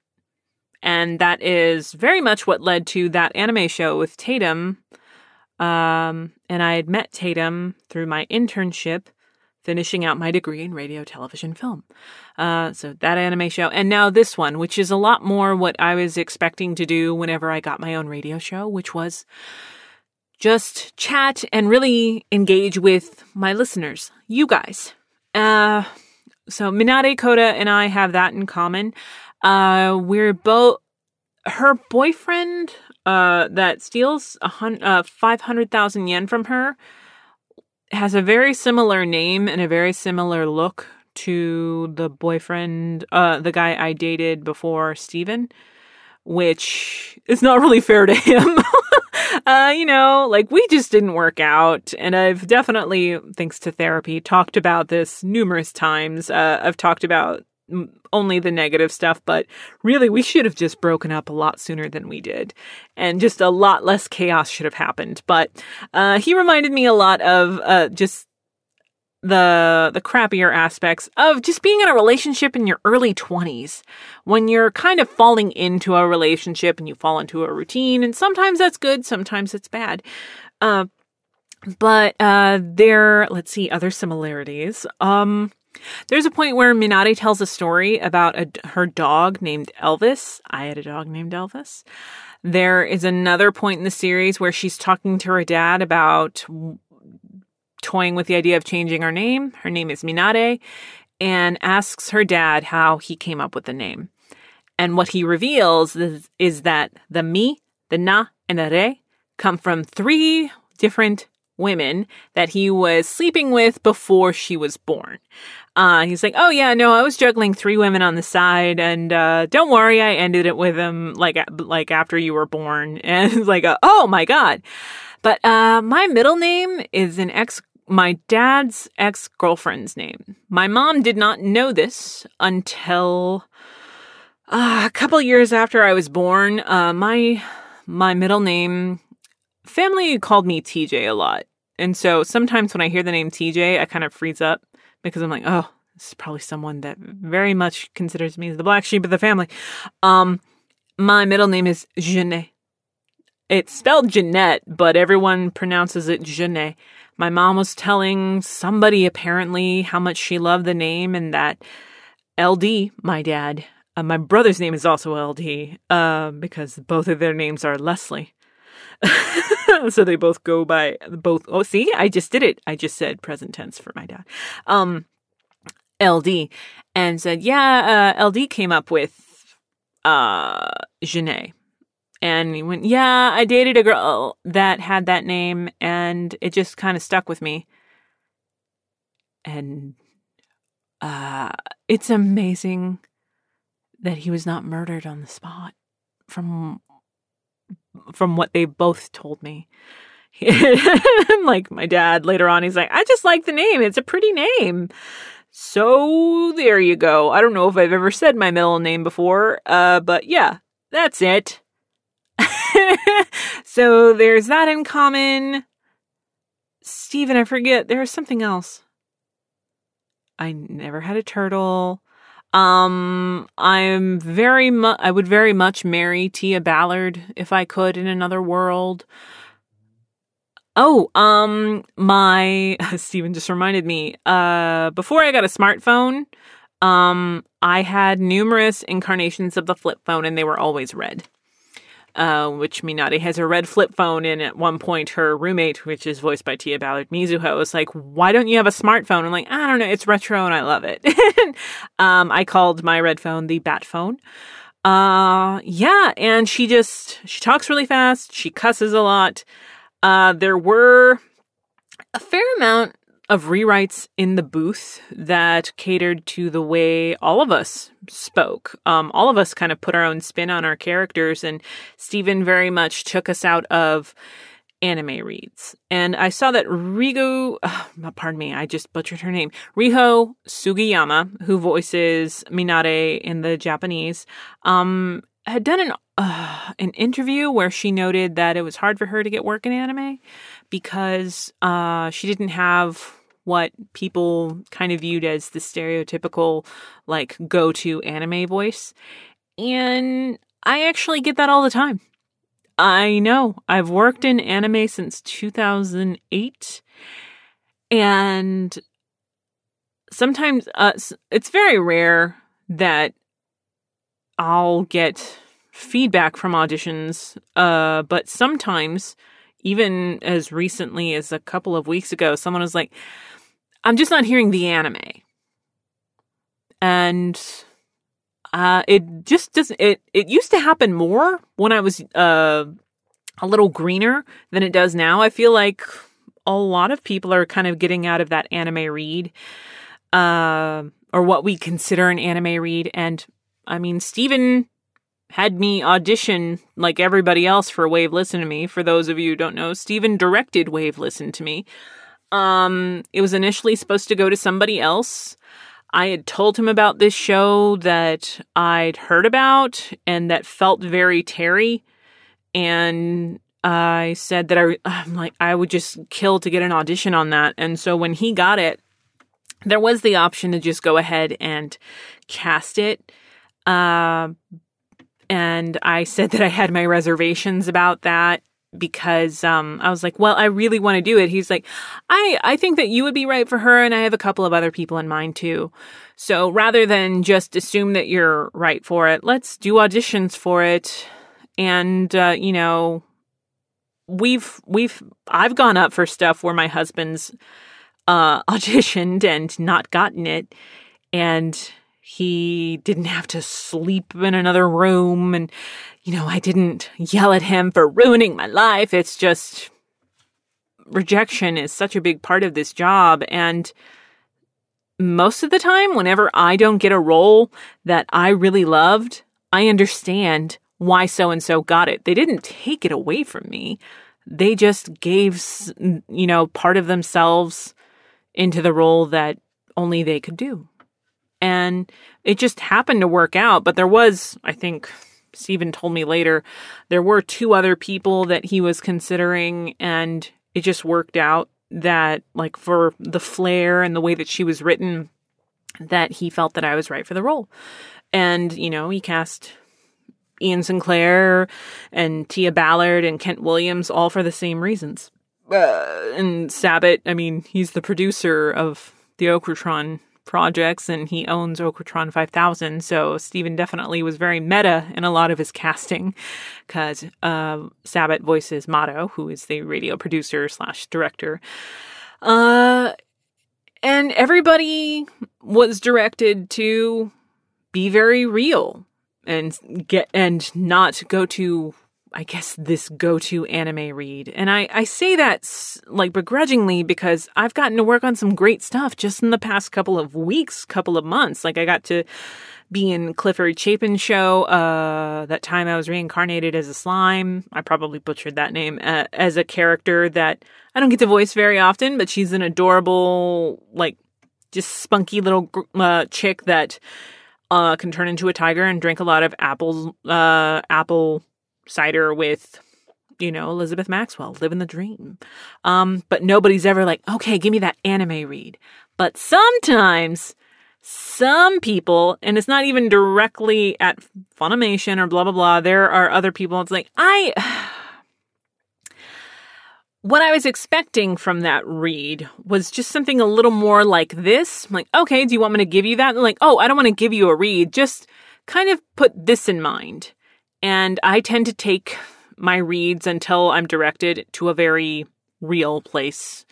And that is very much what led to that anime show with Tatum. Um, and I had met Tatum through my internship, finishing out my degree in radio, television, film. Uh, so that anime show. And now this one, which is a lot more what I was expecting to do whenever I got my own radio show, which was just chat and really engage with my listeners, you guys. Uh, so Minare Koda and I have that in common. Uh, we're both her boyfriend uh, that steals a hun- uh, 500,000 yen from her has a very similar name and a very similar look to the boyfriend, uh, the guy I dated before Stephen, which is not really fair to *laughs* him. uh, you know, like we just didn't work out. And I've definitely, thanks to therapy, talked about this numerous times. Uh, I've talked about only the negative stuff, but really we should have just broken up a lot sooner than we did. And just a lot less chaos should have happened. But uh, he reminded me a lot of uh, just the the crappier aspects of just being in a relationship in your early 20s when you're kind of falling into a relationship and you fall into a routine and sometimes that's good sometimes it's bad uh, but uh, there let's see other similarities um there's a point where Minare tells a story about a, her dog named Elvis. I had a dog named Elvis. There is another point in the series where she's talking to her dad about toying with the idea of changing her name. Her name is Minare and asks her dad how he came up with the name. And what he reveals is, is that the mi, the na, and the re come from three different women that he was sleeping with before she was born. Uh, he's like, oh yeah, no, I was juggling three women on the side, and uh, don't worry, I ended it with him like like after you were born, *laughs* and like, uh, oh my god. But uh, my middle name is an ex, my dad's ex girlfriend's name. My mom did not know this until Uh, a couple years after I was born, uh, my my middle name family called me TJ a lot. And so sometimes when I hear the name TJ, I kind of freeze up because I'm like, oh, this is probably someone that very much considers me the black sheep of the family. Um, my middle name is Genet. It's spelled Jeanette, but everyone pronounces it Genet. My mom was telling somebody apparently how much she loved the name and that LD, my dad, uh, my brother's name is also LD uh, because both of their names are Leslie. *laughs* so they both go by both. Oh, see, I just did it. I just said present tense for my dad. Um, LD and said, yeah, uh, LD came up with uh, Genet. And he went, yeah, I dated a girl that had that name and it just kind of stuck with me. And uh, it's amazing that he was not murdered on the spot from from what they both told me. *laughs* like my dad later on, he's like, I just like the name. It's a pretty name. So there you go. I don't know if I've ever said my middle name before, uh, but yeah, that's it. *laughs* so there's that in common. Stephen, I forget, there was something else. I never had a turtle. Um, I'm very much, I would very much marry Tia Ballard if I could in another world. Oh, um, my, *laughs* Stephen just reminded me, uh, before I got a smartphone, um, I had numerous incarnations of the flip phone and they were always red uh, which Minare has a red flip phone. And at one point, her roommate, which is voiced by Tia Ballard Mizuho, was like, Why don't you have a smartphone? I'm like, I don't know. It's retro and I love it. *laughs* um, I called my red phone the Bat phone. Uh, yeah. And she just, she talks really fast. She cusses a lot. Uh, there were a fair amount of rewrites in the booth that catered to the way all of us spoke. Um, all of us kind of put our own spin on our characters, and Stephen very much took us out of anime reads. And I saw that Rigo, *sighs* uh, pardon me, I just butchered her name, Riho Sugiyama, who voices Minare in the Japanese, um, had done an uh, an interview where she noted that it was hard for her to get work in anime because uh, she didn't have what people kind of viewed as the stereotypical, like, go to anime voice. And I actually get that all the time. I know. I've worked in anime since 2008. And sometimes uh, it's very rare that I'll get feedback from auditions, uh, but sometimes, even as recently as a couple of weeks ago, someone was like, I'm just not hearing the anime. And uh, it just doesn't it it used to happen more when I was uh, a little greener than it does now. I feel like a lot of people are kind of getting out of that anime read uh, or what we consider an anime read and I mean Stephen had me audition like everybody else for Wave Listen to Me. For those of you who don't know, Stephen directed Wave Listen to Me. Um, it was initially supposed to go to somebody else. I had told him about this show that I'd heard about and that felt very Terri. And I said that I, I'm like, I would just kill to get an audition on that. And so when he got it, there was the option to just go ahead and cast it. Uh, and I said that I had my reservations about that because um, I was like, well, I really want to do it. He's like, I I think that you would be right for her, and I have a couple of other people in mind too. So rather than just assume that you're right for it, let's do auditions for it. And uh, you know, we've we've I've gone up for stuff where my husband's uh, *laughs* auditioned and not gotten it, and he didn't have to sleep in another room and you know i didn't yell at him for ruining my life. It's just rejection is such a big part of this job. And most of the time whenever i don't get a role that i really loved i understand why so and so got it. They didn't take it away from me. They just gave you know part of themselves into the role that only they could do And it just happened to work out. But there was, I think, Stephen told me later, there were two other people that he was considering, and it just worked out that, like, for the flair and the way that she was written, that he felt that I was right for the role. And, you know, he cast Ian Sinclair and Tia Ballard and Kent Williams all for the same reasons. Uh, and Sabat, I mean, he's the producer of the OkraTron projects and he owns OkraTron 5000. So Stephen definitely was very meta in a lot of his casting because uh, Sabat voices Mato, who is the radio producer slash director. Uh, and everybody was directed to be very real and get and not go to I guess this go-to anime read. And I, I say that like begrudgingly because I've gotten to work on some great stuff just in the past couple of weeks, couple of months. Like I got to be in Clifford Chapin show. Uh, that time I was reincarnated as a slime. I probably butchered that name uh, as a character that I don't get to voice very often, but she's an adorable, like just spunky little uh, chick that uh, can turn into a tiger and drink a lot of apples, uh, apple cider with you know Elizabeth Maxwell, living the dream. Um, but nobody's ever like, okay, give me that anime read. But sometimes some people, and it's not even directly at Funimation or blah blah blah. There are other people. It's like I. *sighs* What I was expecting from that read was just something a little more like this. I'm like, okay, do you want me to give you that? And like, oh, I don't want to give you a read. Just kind of put this in mind. And I tend to take my reads until I'm directed to a very real place.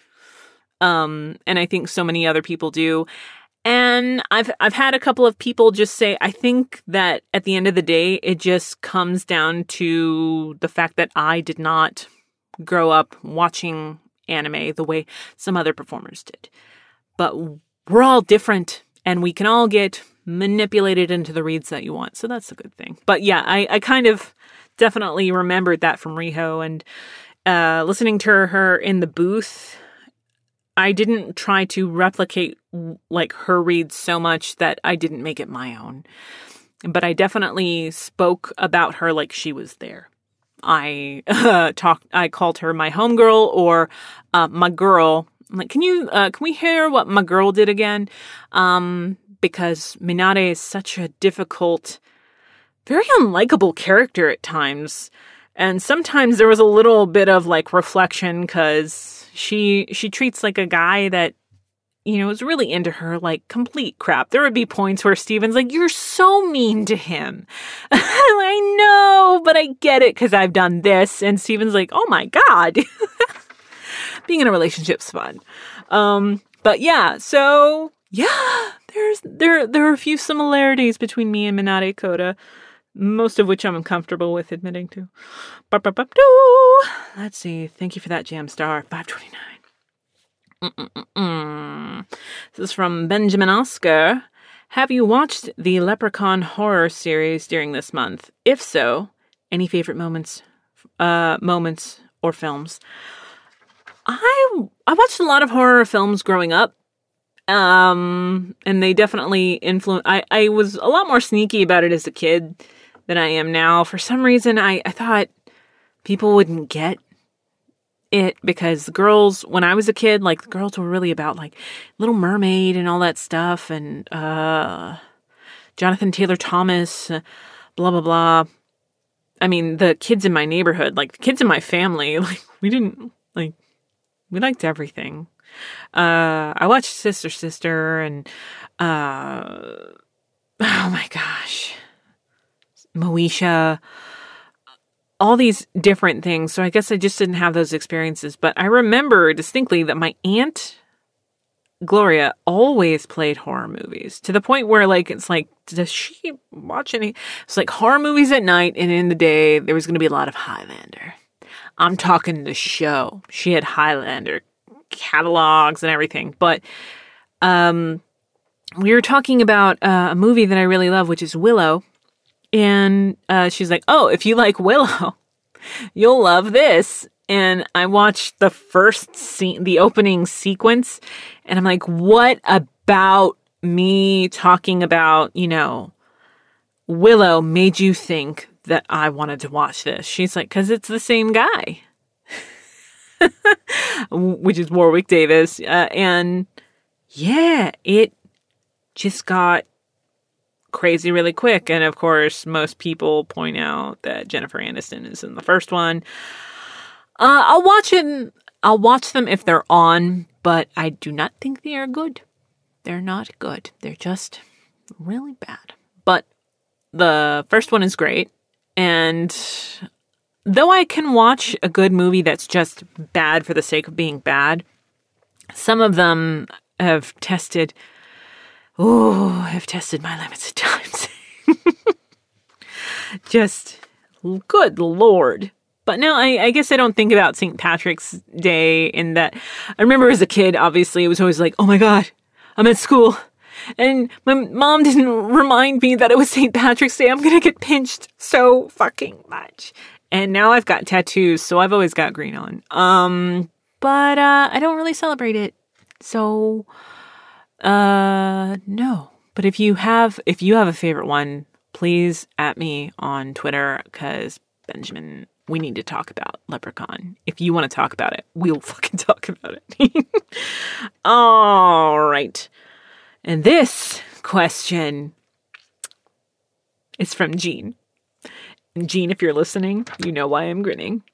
Um, and I think so many other people do. And I've I've had a couple of people just say I think that at the end of the day it just comes down to the fact that I did not grow up watching anime the way some other performers did. But we're all different and we can all get manipulated into the reads that you want. So that's a good thing. But yeah, I, I kind of definitely remembered that from Riho and uh, listening to her in the booth. I didn't try to replicate like her reads so much that I didn't make it my own. But I definitely spoke about her like she was there. I uh, talked. I called her my homegirl or uh, my girl. I'm like, can you? Uh, can we hear what my girl did again? Um, because Minare is such a difficult, very unlikable character at times. And sometimes there was a little bit of like reflection because she she treats like a guy that you know is really into her like complete crap. There would be points where Stephen's like, "You're so mean to him." *laughs* I know, but I get it because I've done this. And Stephen's like, "Oh my god." *laughs* Being in a relationship's fun. Um, but yeah, so yeah, there's there there are a few similarities between me and Minare Koda, most of which I'm uncomfortable with admitting to. Let's see. Thank you for that jam star. 529. This is from Benjamin Oscar. Have you watched the Leprechaun horror series during this month? If so, any favorite moments, uh, moments or films? I I watched a lot of horror films growing up. Um, and they definitely influence. I, I was a lot more sneaky about it as a kid than I am now. For some reason, I, I thought people wouldn't get it because the girls, when I was a kid, like the girls were really about like Little Mermaid and all that stuff, and uh, Jonathan Taylor Thomas, uh, blah blah blah. I mean, the kids in my neighborhood, like the kids in my family, *laughs* like we didn't like we liked everything. Uh, I watched Sister Sister and uh, oh my gosh, Moesha, all these different things. So I guess I just didn't have those experiences. But I remember distinctly that my aunt Gloria always played horror movies to the point where like it's like does she watch any it's like horror movies at night and in the day there was going to be a lot of Highlander. I'm talking the show. She had Highlander catalogs and everything. But um, we were talking about uh, a movie that I really love, which is Willow. And uh, she's like, Oh, if you like Willow, *laughs* you'll love this. And I watched the first scene, the opening sequence, and I'm like, What about me talking about, you know, Willow made you think that I wanted to watch this. She's like, because it's the same guy, *laughs* which is Warwick Davis. Uh, and yeah, it just got crazy really quick. And of course, most people point out that Jennifer Aniston is in the first one. Uh, I'll watch it. I'll watch them if they're on, but I do not think they are good. They're not good. They're just really bad. But the first one is great. And though I can watch a good movie that's just bad for the sake of being bad, some of them have tested oh, have tested my limits at *laughs* times. Just good lord. But now I, I, guess I don't think about St. Patrick's Day in that. I remember as a kid, obviously, it was always like, oh my God, I'm at school. And my mom didn't *laughs* remind me that it was St. Patrick's Day. I'm going to get pinched so fucking much. And now I've got tattoos, so I've always got green on. Um, but uh, I don't really celebrate it. So uh, no. But if you have, if you have a favorite one, please at me on Twitter because Benjamin, we need to talk about Leprechaun. If you want to talk about it, we'll *laughs* fucking talk about it. *laughs* All right. And this question is from Jean. Jean, if you're listening, you know why I'm grinning.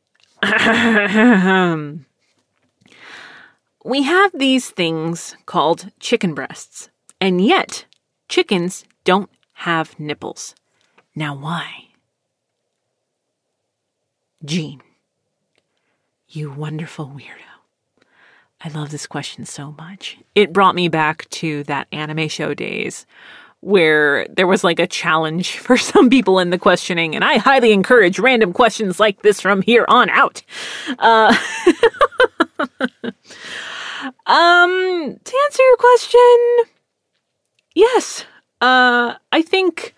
We have these things called chicken breasts, and yet chickens don't have nipples. Now, why? Jean, you wonderful weirdo. I love this question so much. It brought me back to that anime show days where there was like a challenge *laughs* for some people in the questioning, and I highly encourage random questions like this from here on out. Uh, *laughs* Um, to answer your question, yes. Uh, I think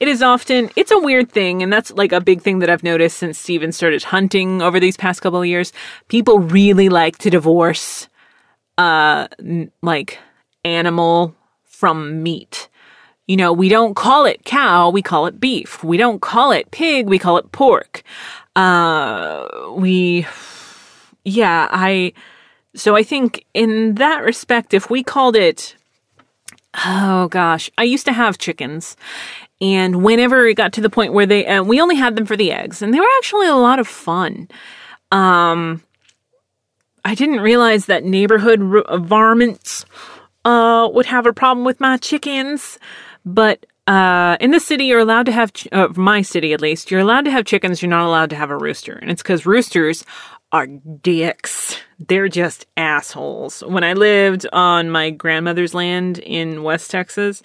it is often it's a weird thing, and that's like a big thing that I've noticed since Stephen started hunting over these past couple of years. People really like to divorce, uh, like animal from meat. You know, we don't call it cow, we call it beef. We don't call it pig, we call it pork. Uh, we, yeah, I, so I think in that respect, if we called it, oh gosh, I used to have chickens. And whenever it got to the point where they, uh, we only had them for the eggs, and they were actually a lot of fun. Um, I didn't realize that neighborhood r- varmints uh, would have a problem with my chickens, but uh, in the city, you're allowed to have, ch- uh, my city at least, you're allowed to have chickens. You're not allowed to have a rooster. And it's because roosters are dicks. They're just assholes. When I lived on my grandmother's land in West Texas,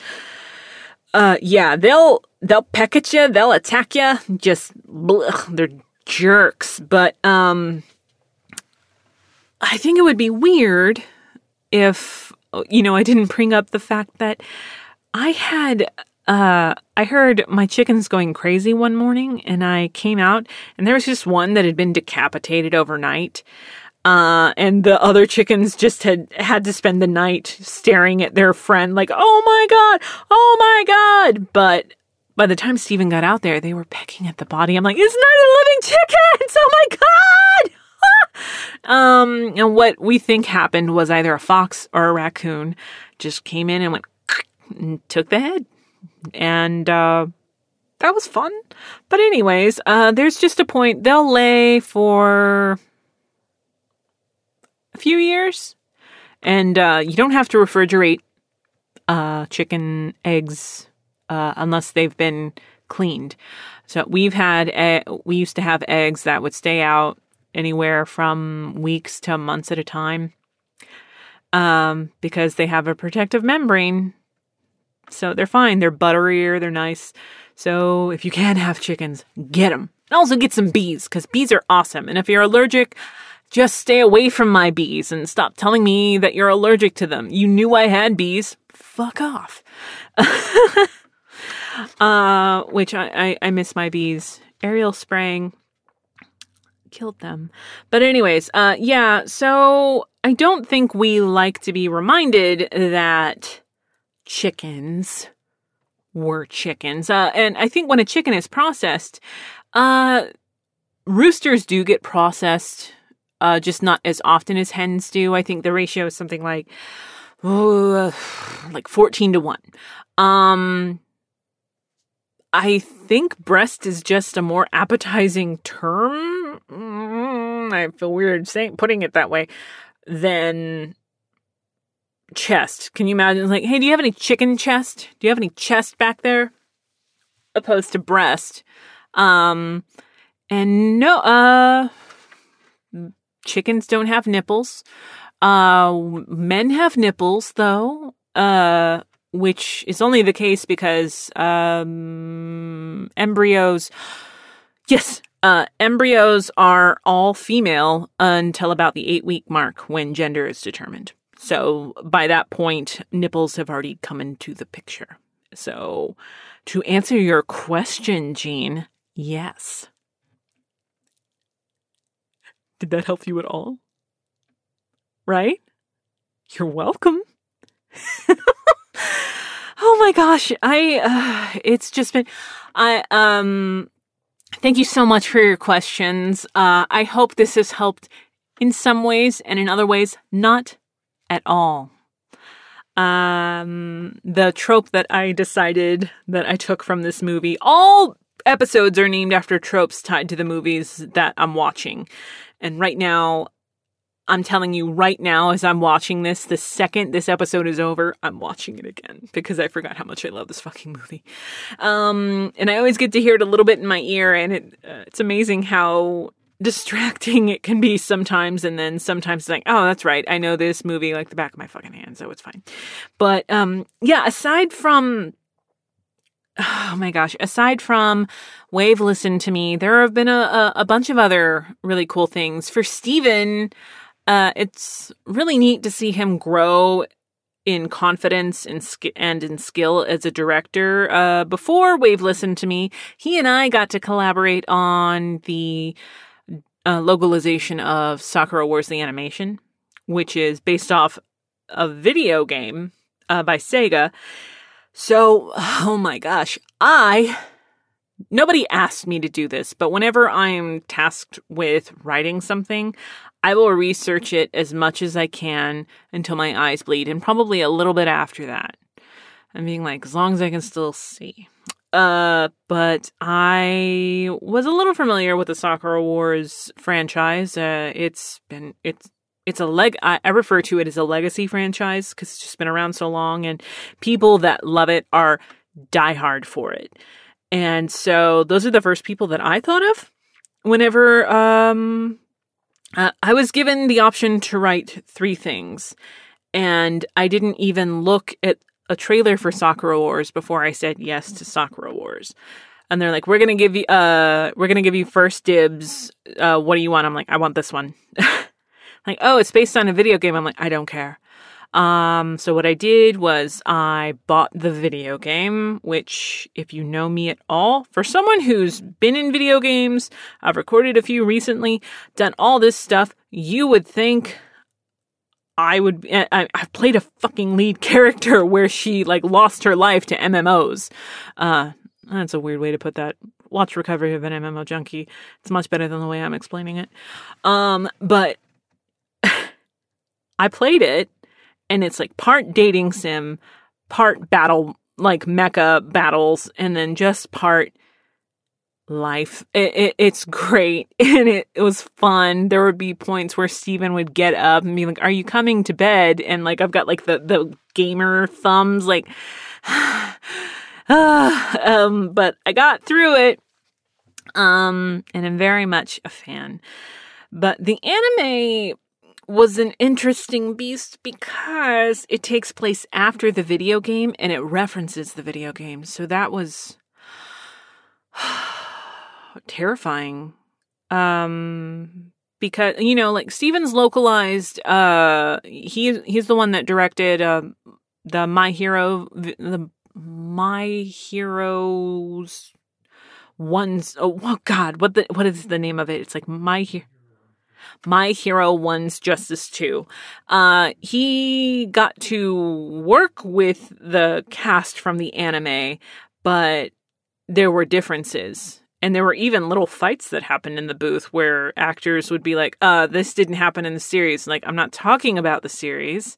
uh, yeah, they'll they'll peck at you, they'll attack you. Just blech, they're jerks. But um, I think it would be weird if you know I didn't bring up the fact that I had uh, I heard my chickens going crazy one morning and I came out and there was just one that had been decapitated overnight. Uh, and the other chickens just had had to spend the night staring at their friend like, oh my God, oh my God. But by the time Stephen got out there, they were pecking at the body. I'm like, it's not a living chicken. Oh my God. *laughs* um, and what we think happened was either a fox or a raccoon just came in and went took the head and uh, that was fun. But anyways, uh, there's just a point they'll lay for a few years, and uh, you don't have to refrigerate uh, chicken eggs uh, unless they've been cleaned. So we've had we used to have eggs that would stay out anywhere from weeks to months at a time um, because they have a protective membrane so they're fine. They're butterier. They're nice. So if you can have chickens, get them. And also get some bees because bees are awesome. And if you're allergic, just stay away from my bees and stop telling me that you're allergic to them. You knew I had bees. Fuck off. *laughs* uh, which I, I, I miss my bees. Aerial spraying killed them. But anyways, uh, yeah, so I don't think we like to be reminded that chickens were chickens. Uh, and I think when a chicken is processed, uh, roosters do get processed, uh, just not as often as hens do. I think the ratio is something like, oh, like 14 to 1. Um, I think breast is just a more appetizing term. Mm, I feel weird saying putting it that way than chest. Can you imagine? Like, hey, do you have any chicken chest? Do you have any chest back there? Opposed to breast. Um, and no, uh, chickens don't have nipples. Uh, men have nipples though. Uh, which is only the case because, um, embryos, yes, uh, embryos are all female until about the eight week mark when gender is determined. So by that point, nipples have already come into the picture. So to answer your question, Jean, yes. Did that help you at all? Right? You're welcome. *laughs* oh my gosh, I uh, it's just been I um thank you so much for your questions. Uh I hope this has helped in some ways and in other ways not at all. Um, the trope that I decided that I took from this movie, all episodes are named after tropes tied to the movies that I'm watching. And right now, I'm telling you right now, as I'm watching this, the second this episode is over, I'm watching it again because I forgot how much I love this fucking movie. Um, and I always get to hear it a little bit in my ear, and it, uh, it's amazing how distracting it can be sometimes and then sometimes it's like oh that's right i know this movie like the back of my fucking hand so it's fine but um yeah aside from oh my gosh aside from wave listen to me there have been a, a, bunch of other really cool things for stephen uh it's really neat to see him grow in confidence and, sk- and in skill as a director. Uh, before Wave listened to me, he and I got to collaborate on the uh, localization of Sakura Wars the Animation, which is based off a video game uh, by Sega. So, oh my gosh, I. Nobody asked me to do this, but whenever I'm tasked with writing something, I will research it as much as I can until my eyes bleed, and probably a little bit after that. I'm being like, as long as I can still see. Uh, but I was a little familiar with the Sakura Wars franchise. Uh, it's been it's it's a leg. I, I refer to it as a legacy franchise because it's just been around so long, and people that love it are diehard for it. And so those are the first people that I thought of whenever um, uh, I was given the option to write three things, and I didn't even look at a trailer for Sakura Wars before I said yes to Sakura Wars. And they're like, "We're gonna give you, uh, we're gonna give you first dibs. Uh, what do you want?" I'm like, "I want this one." *laughs* like, oh, it's based on a video game. I'm like, I don't care. Um, so what I did was I bought the video game, which, if you know me at all, for someone who's been in video games, I've recorded a few recently, done all this stuff, you would think I would I, played a fucking lead *laughs* character where she like lost her life to MMOs. Uh, that's a weird way to put that. Watch Recovery of an MMO Junkie. It's much better than the way I'm explaining it. Um, but *laughs* I played it and it's like part dating sim, part battle like mecha battles, and then just part life. It, it, it's great *laughs* and it, it was fun. There would be points where Stephen would get up and be like, Are you coming to bed? And like, I've got like the, the gamer thumbs, like, *sighs* *sighs* um, but I got through it. Um, and I'm very much a fan. But the anime was an interesting beast because it takes place after the video game and it references the video game. So that was *sighs* terrifying. Um because you know like Stephen's localized uh he he's the one that directed uh, the My Hero the My Heroes ones oh, oh god what the what is the name of it it's like My Hero My Hero One's Justice 2. Uh, he got to work with the cast from the anime, but there were differences. And there were even little fights that happened in the booth where actors would be like, uh, this didn't happen in the series. Like, I'm not talking about the series.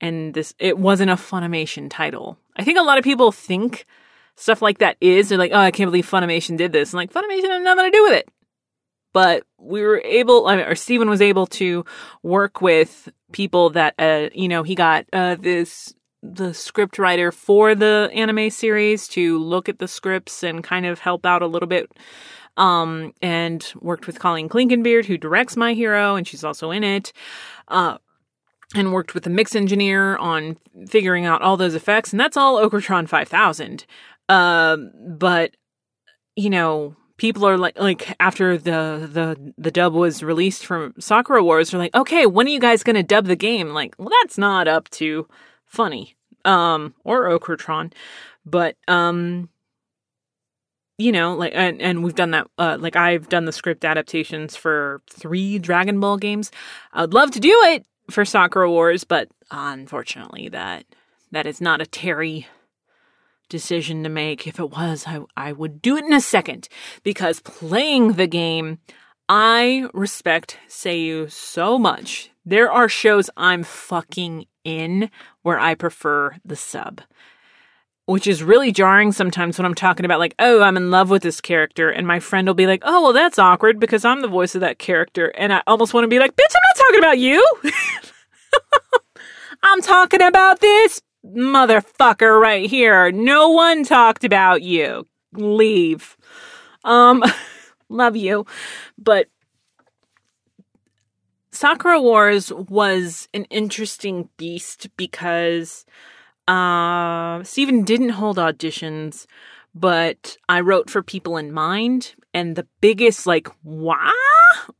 And this, it wasn't a Funimation title. I think a lot of people think stuff like that is. They're like, oh, I can't believe Funimation did this. And like, Funimation had nothing to do with it. But we were able, I mean, or Stephen was able to work with people that, uh, you know, he got uh, this the script writer for the anime series to look at the scripts and kind of help out a little bit. Um, and worked with Colleen Clinkenbeard, who directs My Hero, and she's also in it. Uh, and worked with the mix engineer on figuring out all those effects, and that's all OkraTron 5000. Um, but you know, people are like, like after the the the dub was released from Sakura Wars, they're like, okay, when are you guys gonna dub the game? Like, well, that's not up to Funi, um, or OkraTron, but um, you know, like, and, and we've done that. Uh, like, I've done the script adaptations for three Dragon Ball games. I would love to do it for Sakura Wars, but unfortunately, that that is not a Terri decision to make. If it was, I, I would do it in a second because playing the game, I respect Seiyu so much. There are shows I'm fucking in where I prefer the sub. Which is really jarring sometimes when I'm talking about, like, oh, I'm in love with this character, and my friend will be like, oh, well, that's awkward because I'm the voice of that character. And I almost want to be like, bitch, I'm not talking about you. *laughs* I'm talking about this motherfucker right here. No one talked about you. Leave. Um, *laughs* love you. But Sakura Wars was an interesting beast because uh, Stephen didn't hold auditions, but I wrote for people in mind. And the biggest, like, wah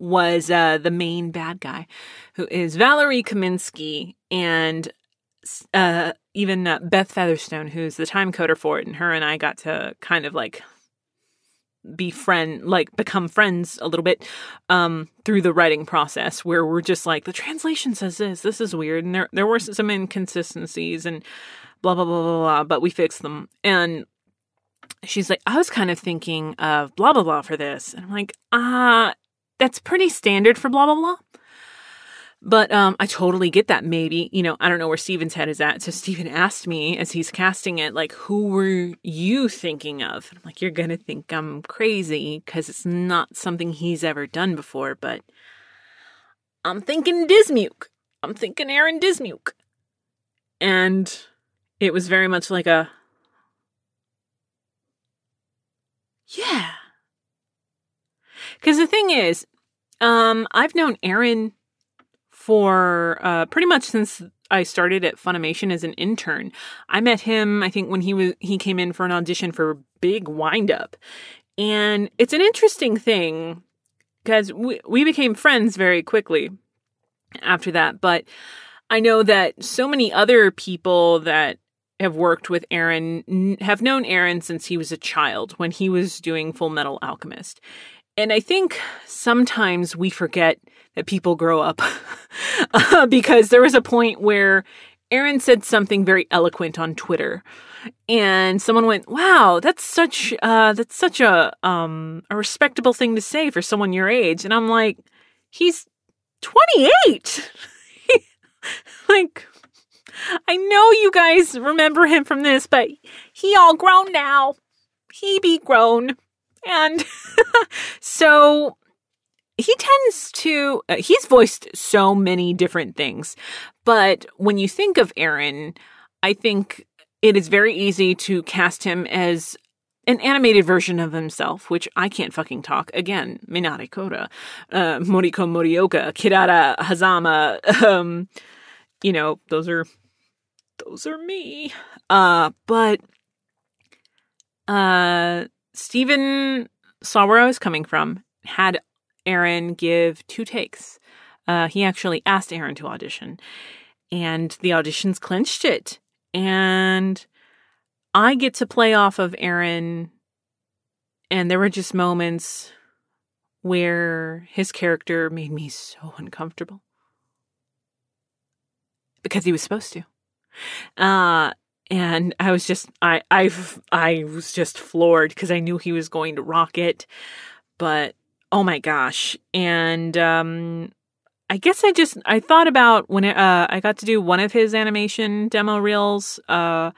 was uh, the main bad guy, who is Valerie Kaminsky. And uh, even uh, Beth Featherstone, who's the time coder for it, and her and I got to kind of like be friend like become friends a little bit um through the writing process where we're just like the translation says this. This is weird. And there there were some inconsistencies and blah blah blah blah blah but we fixed them. And she's like i was kind of thinking of blah blah blah for this. And i'm like ah uh, that's pretty standard for blah blah blah but um, I totally get that. Maybe you know, I don't know where Stephen's head is at. So Stephen asked me as he's casting it, like, who were you thinking of? And I'm like, you're gonna think I'm crazy because it's not something he's ever done before. But I'm thinking Dismuke. I'm thinking Aaron Dismuke. And it was very much like a, yeah. Because the thing is, um, I've known Aaron for uh, pretty much since I started at Funimation as an intern. I met him, I think, when he was he came in for an audition for Big Windup, and it's an interesting thing because we we became friends very quickly after that. But I know that so many other people that have worked with Aaron have known Aaron since he was a child when he was doing Full Metal Alchemist. And I think sometimes we forget that people grow up *laughs* uh, because there was a point where Aaron said something very eloquent on Twitter and someone went, "Wow, that's such uh that's such a um a respectable thing to say for someone your age." And I'm like, "He's 28." *laughs* like I know you guys remember him from this, but he all grown now. He be grown. And *laughs* so he tends to, uh, he's voiced so many different things. But when you think of Aaron, I think it is very easy to cast him as an animated version of himself, which I can't fucking talk. Again, Minare Koda, uh, Moriko Morioka, Kirara Hazama, *laughs* um, you know, those are, those are me. Uh, but, uh, Stephen saw where I was coming from, had Aaron give two takes. Uh, he actually asked Aaron to audition, and the auditions clinched it. And I get to play off of Aaron, and there were just moments where his character made me so uncomfortable because he was supposed to. Uh, and I was just I I I was just floored because I knew he was going to rock it, but oh my gosh! And um, I guess I just I thought about when uh, I got to do one of his animation demo reels, uh,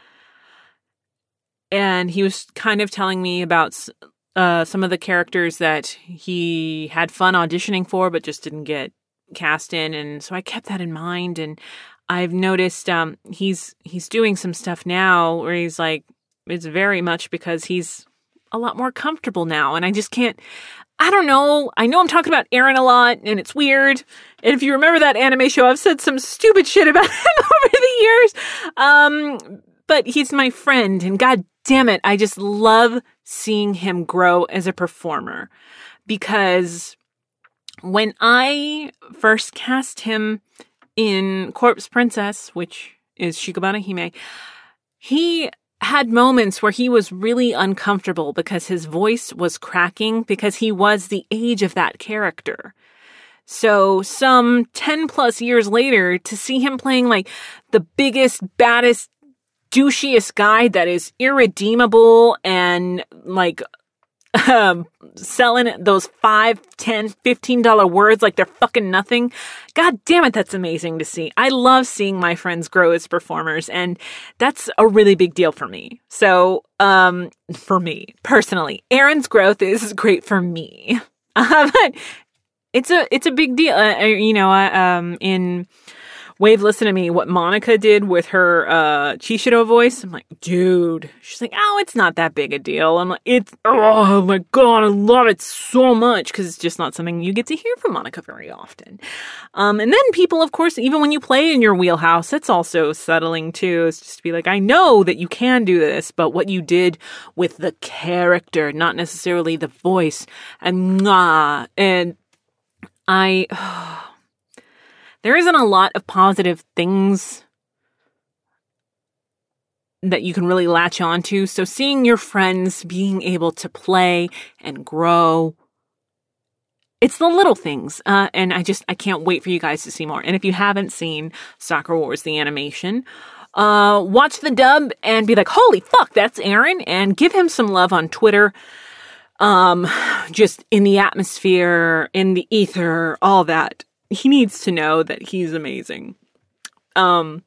and he was kind of telling me about uh, some of the characters that he had fun auditioning for, but just didn't get cast in, and so I kept that in mind. And I've noticed um, he's he's doing some stuff now where he's like it's very much because he's a lot more comfortable now, and I just can't. I don't know. I know I'm talking about Aaron a lot, and it's weird. And if you remember that anime show, I've said some stupid shit about *laughs* him over the years. Um, but he's my friend, and god damn it, I just love seeing him grow as a performer because when I first cast him in Corpse Princess, which is Shikabane Hime, he had moments where he was really uncomfortable because his voice was cracking because he was the age of that character. So, some 10 plus years later, to see him playing like the biggest, baddest, douchiest guy that is irredeemable and like um, selling those five, ten, fifteen dollar words like they're fucking nothing. God damn it, that's amazing to see. I love seeing my friends grow as performers, and that's a really big deal for me. So, um, for me personally, Aaron's growth is great for me, uh, *laughs* but it's a it's a big deal. Uh, you know, um, in Wave, listen to me. What Monica did with her uh Chishiro voice, I'm like, dude. She's like, oh, it's not that big a deal. I'm like, it's oh my god, I love it so much because it's just not something you get to hear from Monica very often. Um, and then people, of course, even when you play in your wheelhouse, it's also settling too. It's just to be like, I know that you can do this, but what you did with the character, not necessarily the voice, and mwah, and I. *sighs* There isn't a lot of positive things that you can really latch onto. So seeing your friends being able to play and grow, it's the little things. Uh, and I just, I can't wait for you guys to see more. And if you haven't seen Sakura Wars, the animation, uh, watch the dub and be like, holy fuck, that's Aaron, and give him some love on Twitter. Um, just in the atmosphere, in the ether, all that he needs to know that he's amazing. Um,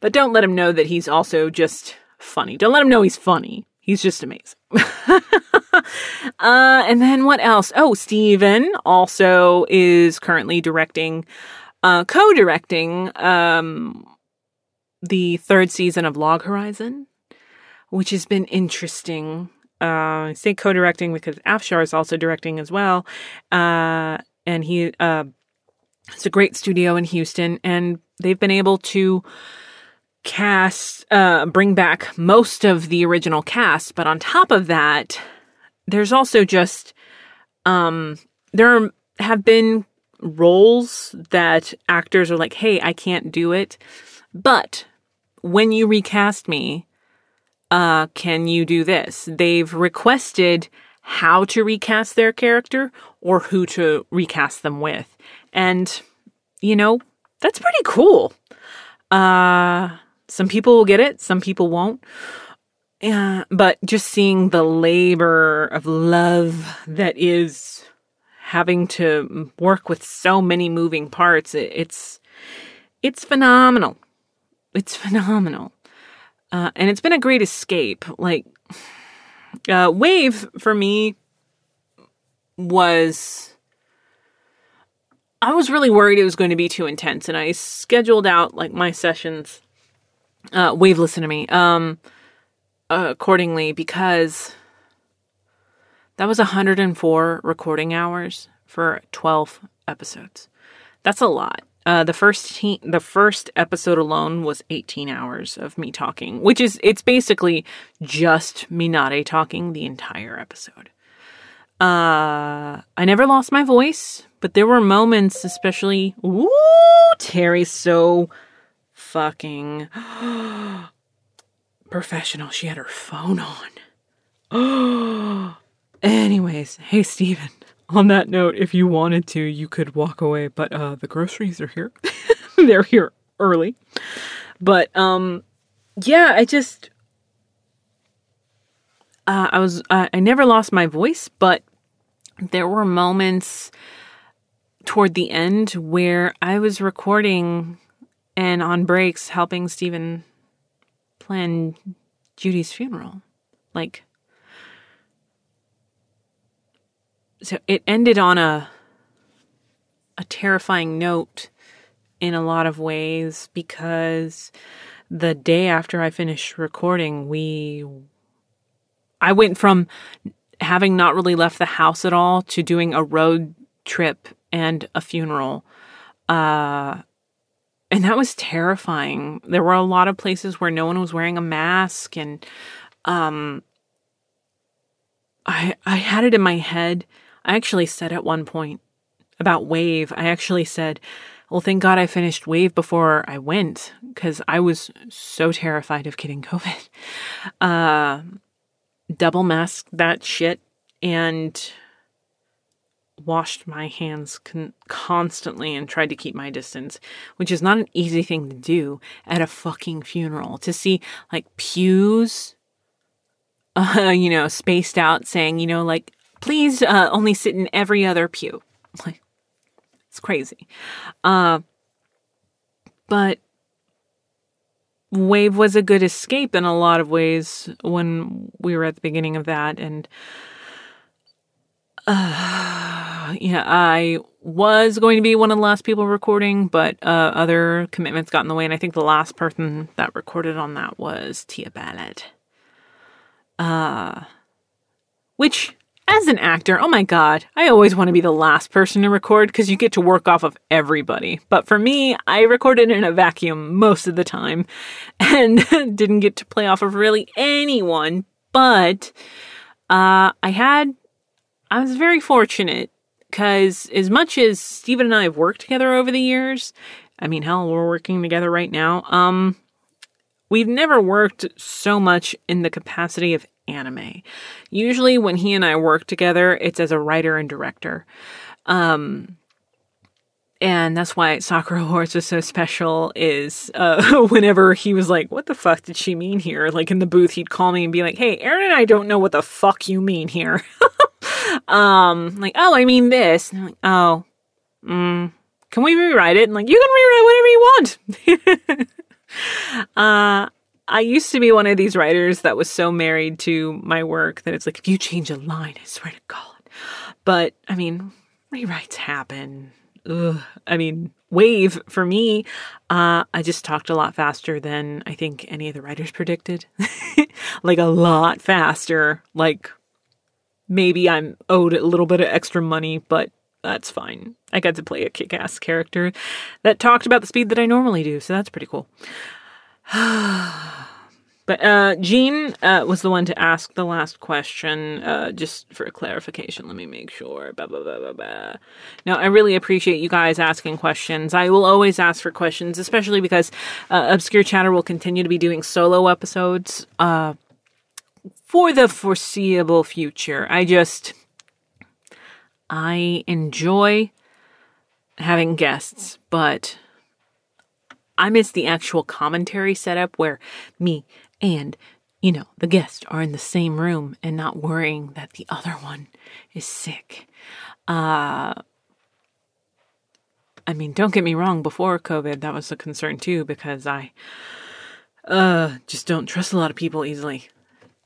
but don't let him know that he's also just funny. Don't let him know he's funny. He's just amazing. *laughs* uh, and then what else? Oh, Stephen also is currently directing, uh, co-directing, um, the third season of Log Horizon, which has been interesting. Uh, I say co-directing because Afshar is also directing as well. Uh, and he, uh, it's a great studio in Houston, and they've been able to cast, uh, bring back most of the original cast. But on top of that, there's also just, um, there have been roles that actors are like, hey, I can't do it. But when you recast me, uh, can you do this? They've requested how to recast their character or who to recast them with. And, you know, that's pretty cool. Uh, some people will get it, some people won't. Yeah, but just seeing the labor of love that is having to work with so many moving parts, it, it's it's phenomenal. It's phenomenal, uh, and it's been a great escape. Like uh, Wave for me was I was really worried it was going to be too intense, and I scheduled out like my sessions. Uh, wave listen to me um, uh, accordingly because that was 104 recording hours for 12 episodes. That's a lot. Uh, the first te- the first episode alone was 18 hours of me talking, which is it's basically just Minare talking the entire episode. Uh, I never lost my voice, but there were moments, especially, ooh, Terri's so fucking *gasps* professional. She had her phone on. *gasps* Anyways, hey, Stephen. On that note, if you wanted to, you could walk away, but uh, the groceries are here. *laughs* They're here early. But um, yeah, I just uh, I was uh, I never lost my voice, but there were moments toward the end where I was recording and on breaks helping Stephen plan Judy's funeral. Like so it ended on a a terrifying note in a lot of ways because the day after I finished recording, we I went from having not really left the house at all to doing a road trip and a funeral. Uh and that was terrifying. There were a lot of places where no one was wearing a mask and um I I had it in my head I actually said at one point about Wave, I actually said, well, thank God I finished Wave before I went because I was so terrified of getting *laughs* COVID. Uh, double masked that shit and washed my hands con- constantly and tried to keep my distance, which is not an easy thing to do at a fucking funeral. To see like pews, uh, *laughs* you know, spaced out saying, you know, like please uh, only sit in every other pew. *laughs* Like, it's crazy. Uh, but Wave was a good escape in a lot of ways when we were at the beginning of that. And uh, *sighs* yeah, I was going to be one of the last people recording, but uh, other commitments got in the way. And I think the last person that recorded on that was Tia Ballard. Uh, which as an actor, oh my god, I always want to be the last person to record because you get to work off of everybody. But for me, I recorded in a vacuum most of the time *laughs* and *laughs* didn't get to play off of really anyone. But uh, I had, I was very fortunate because as much as Stephen and I have worked together over the years, I mean, hell, we're working together right now. Um, we've never worked so much in the capacity of anime. Usually, when he and I work together, it's as a writer and director. Um, and that's why Sakura *laughs* Wars was so special is uh, *laughs* whenever he was like, what the fuck did she mean here? Like in the booth, he'd call me and be like, hey, Aaron and I don't know what the fuck you mean here. *laughs* um, like, oh, I mean this. And I'm like, oh, mm, can we rewrite it? And like, you can rewrite whatever you want. uh, I used to be one of these writers that was so married to my work that it's like, if you change a line, I swear to God. But I mean, rewrites happen. Ugh. I mean, Wave for me, uh, I just talked a lot faster than I think any of the writers predicted. *laughs* like a lot faster. Like maybe I'm owed a little bit of extra money, but that's fine. I got to play a kick ass character that talked about the speed that I normally do, so that's pretty cool. *sighs* but uh, Jean uh, was the one to ask the last question. Uh, just for clarification, let me make sure. Blah. Now, I really appreciate you guys asking questions. I will always ask for questions, especially because uh, Obscure Chatter will continue to be doing solo episodes uh, for the foreseeable future. I just. I enjoy having guests, but I miss the actual commentary setup where me and, you know, the guest are in the same room and not worrying that the other one is sick. Uh, I mean, don't get me wrong, before COVID, that was a concern too, because I uh, just don't trust a lot of people easily.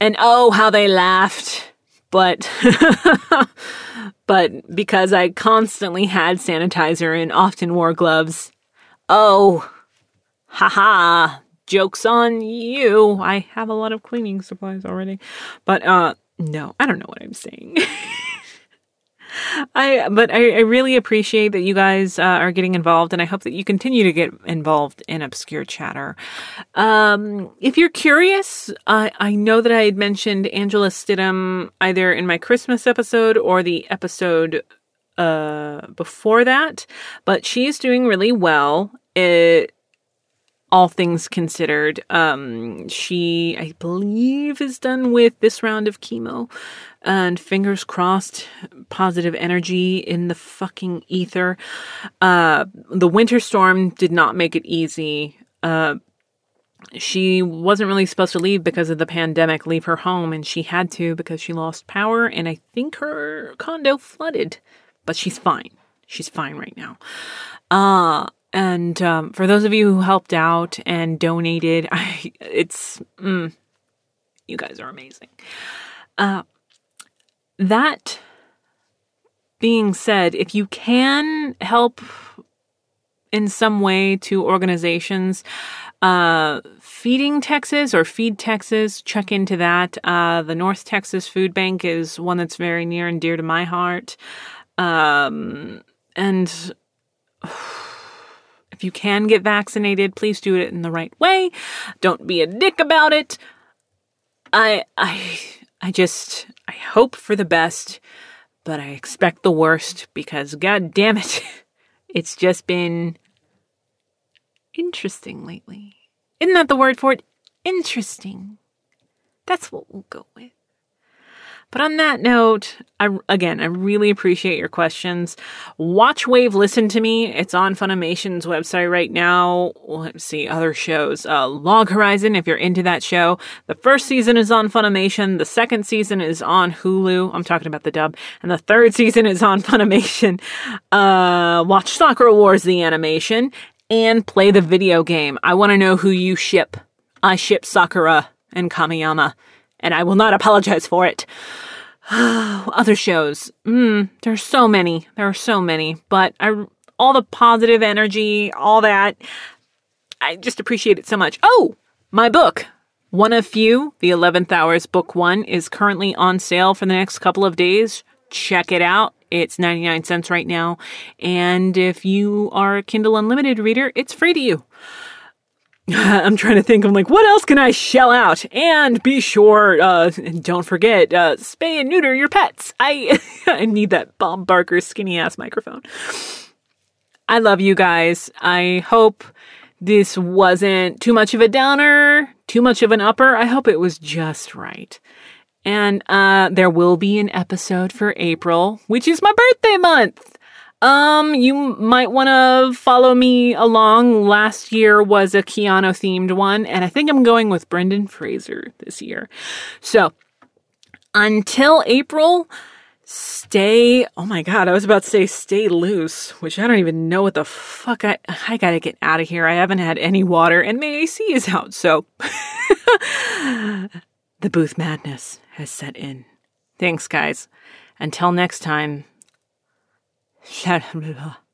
And oh, how they laughed. But, *laughs* but because I constantly had sanitizer and often wore gloves, oh, haha, joke's on you. I have a lot of cleaning supplies already. But uh no, I don't know what I'm saying. *laughs* I but I, I, really appreciate that you guys uh, are getting involved, and I hope that you continue to get involved in obscure chatter. Um, if you're curious, I I know that I had mentioned Angela Stidham either in my Christmas episode or the episode uh before that, but she is doing really well. It all things considered. Um, she, I believe, is done with this round of chemo. And fingers crossed, positive energy in the fucking ether. Uh, the winter storm did not make it easy. Uh, she wasn't really supposed to leave because of the pandemic, leave her home, and she had to because she lost power, and I think her condo flooded. But she's fine. She's fine right now. Uh, and um, for those of you who helped out and donated, *laughs* I, it's mm, you guys are amazing. Uh, that being said, if you can help in some way to organizations, uh, Feeding Texas or Feed Texas, check into that. Uh, the North Texas Food Bank is one that's very near and dear to my heart. Um, and *sighs* if you can get vaccinated, please do it in the right way. Don't be a dick about it. I, I, I just, I hope for the best, but I expect the worst because god damn it, *laughs* it's just been interesting lately. Isn't that the word for it? Interesting. That's what we'll go with. But on that note, I, again, I really appreciate your questions. Watch Wave Listen to Me. It's on Funimation's website right now. Let's see, other shows. Uh, Log Horizon, if you're into that show. The first season is on Funimation. The second season is on Hulu. I'm talking about the dub. And the third *laughs* season is on Funimation. Uh, watch Sakura Wars, the animation and play the video game. I want to know who you ship. I ship Sakura and Kamiyama and I will not apologize for it. *sighs* Other shows. Mm, there's so many. There are so many. But I, all the positive energy, all that, I just appreciate it so much. Oh, my book. One of Few, The 11th Hours Book 1, is currently on sale for the next couple of days. Check it out. It's 99 cents right now. And if you are a Kindle Unlimited reader, it's free to you. *laughs* I'm trying to think. I'm like, what else can I shell out? And be sure, uh, and don't forget, uh, spay and neuter your pets. I, *laughs* I need that Bob Barker skinny ass microphone. I love you guys. I hope this wasn't too much of a downer, too much of an upper. I hope it was just right. And, uh, there will be an episode for April, which is my birthday month. Um, you might want to follow me along. Last year was a Keanu themed one, and I think I'm going with Brendan Fraser this year. So until April, stay. Oh my God, I was about to say stay loose, which I don't even know what the fuck I. I gotta get out of here. I haven't had any water, and my AC is out, so. *laughs* the booth madness has set in. Thanks, guys. Until next time. 下来了。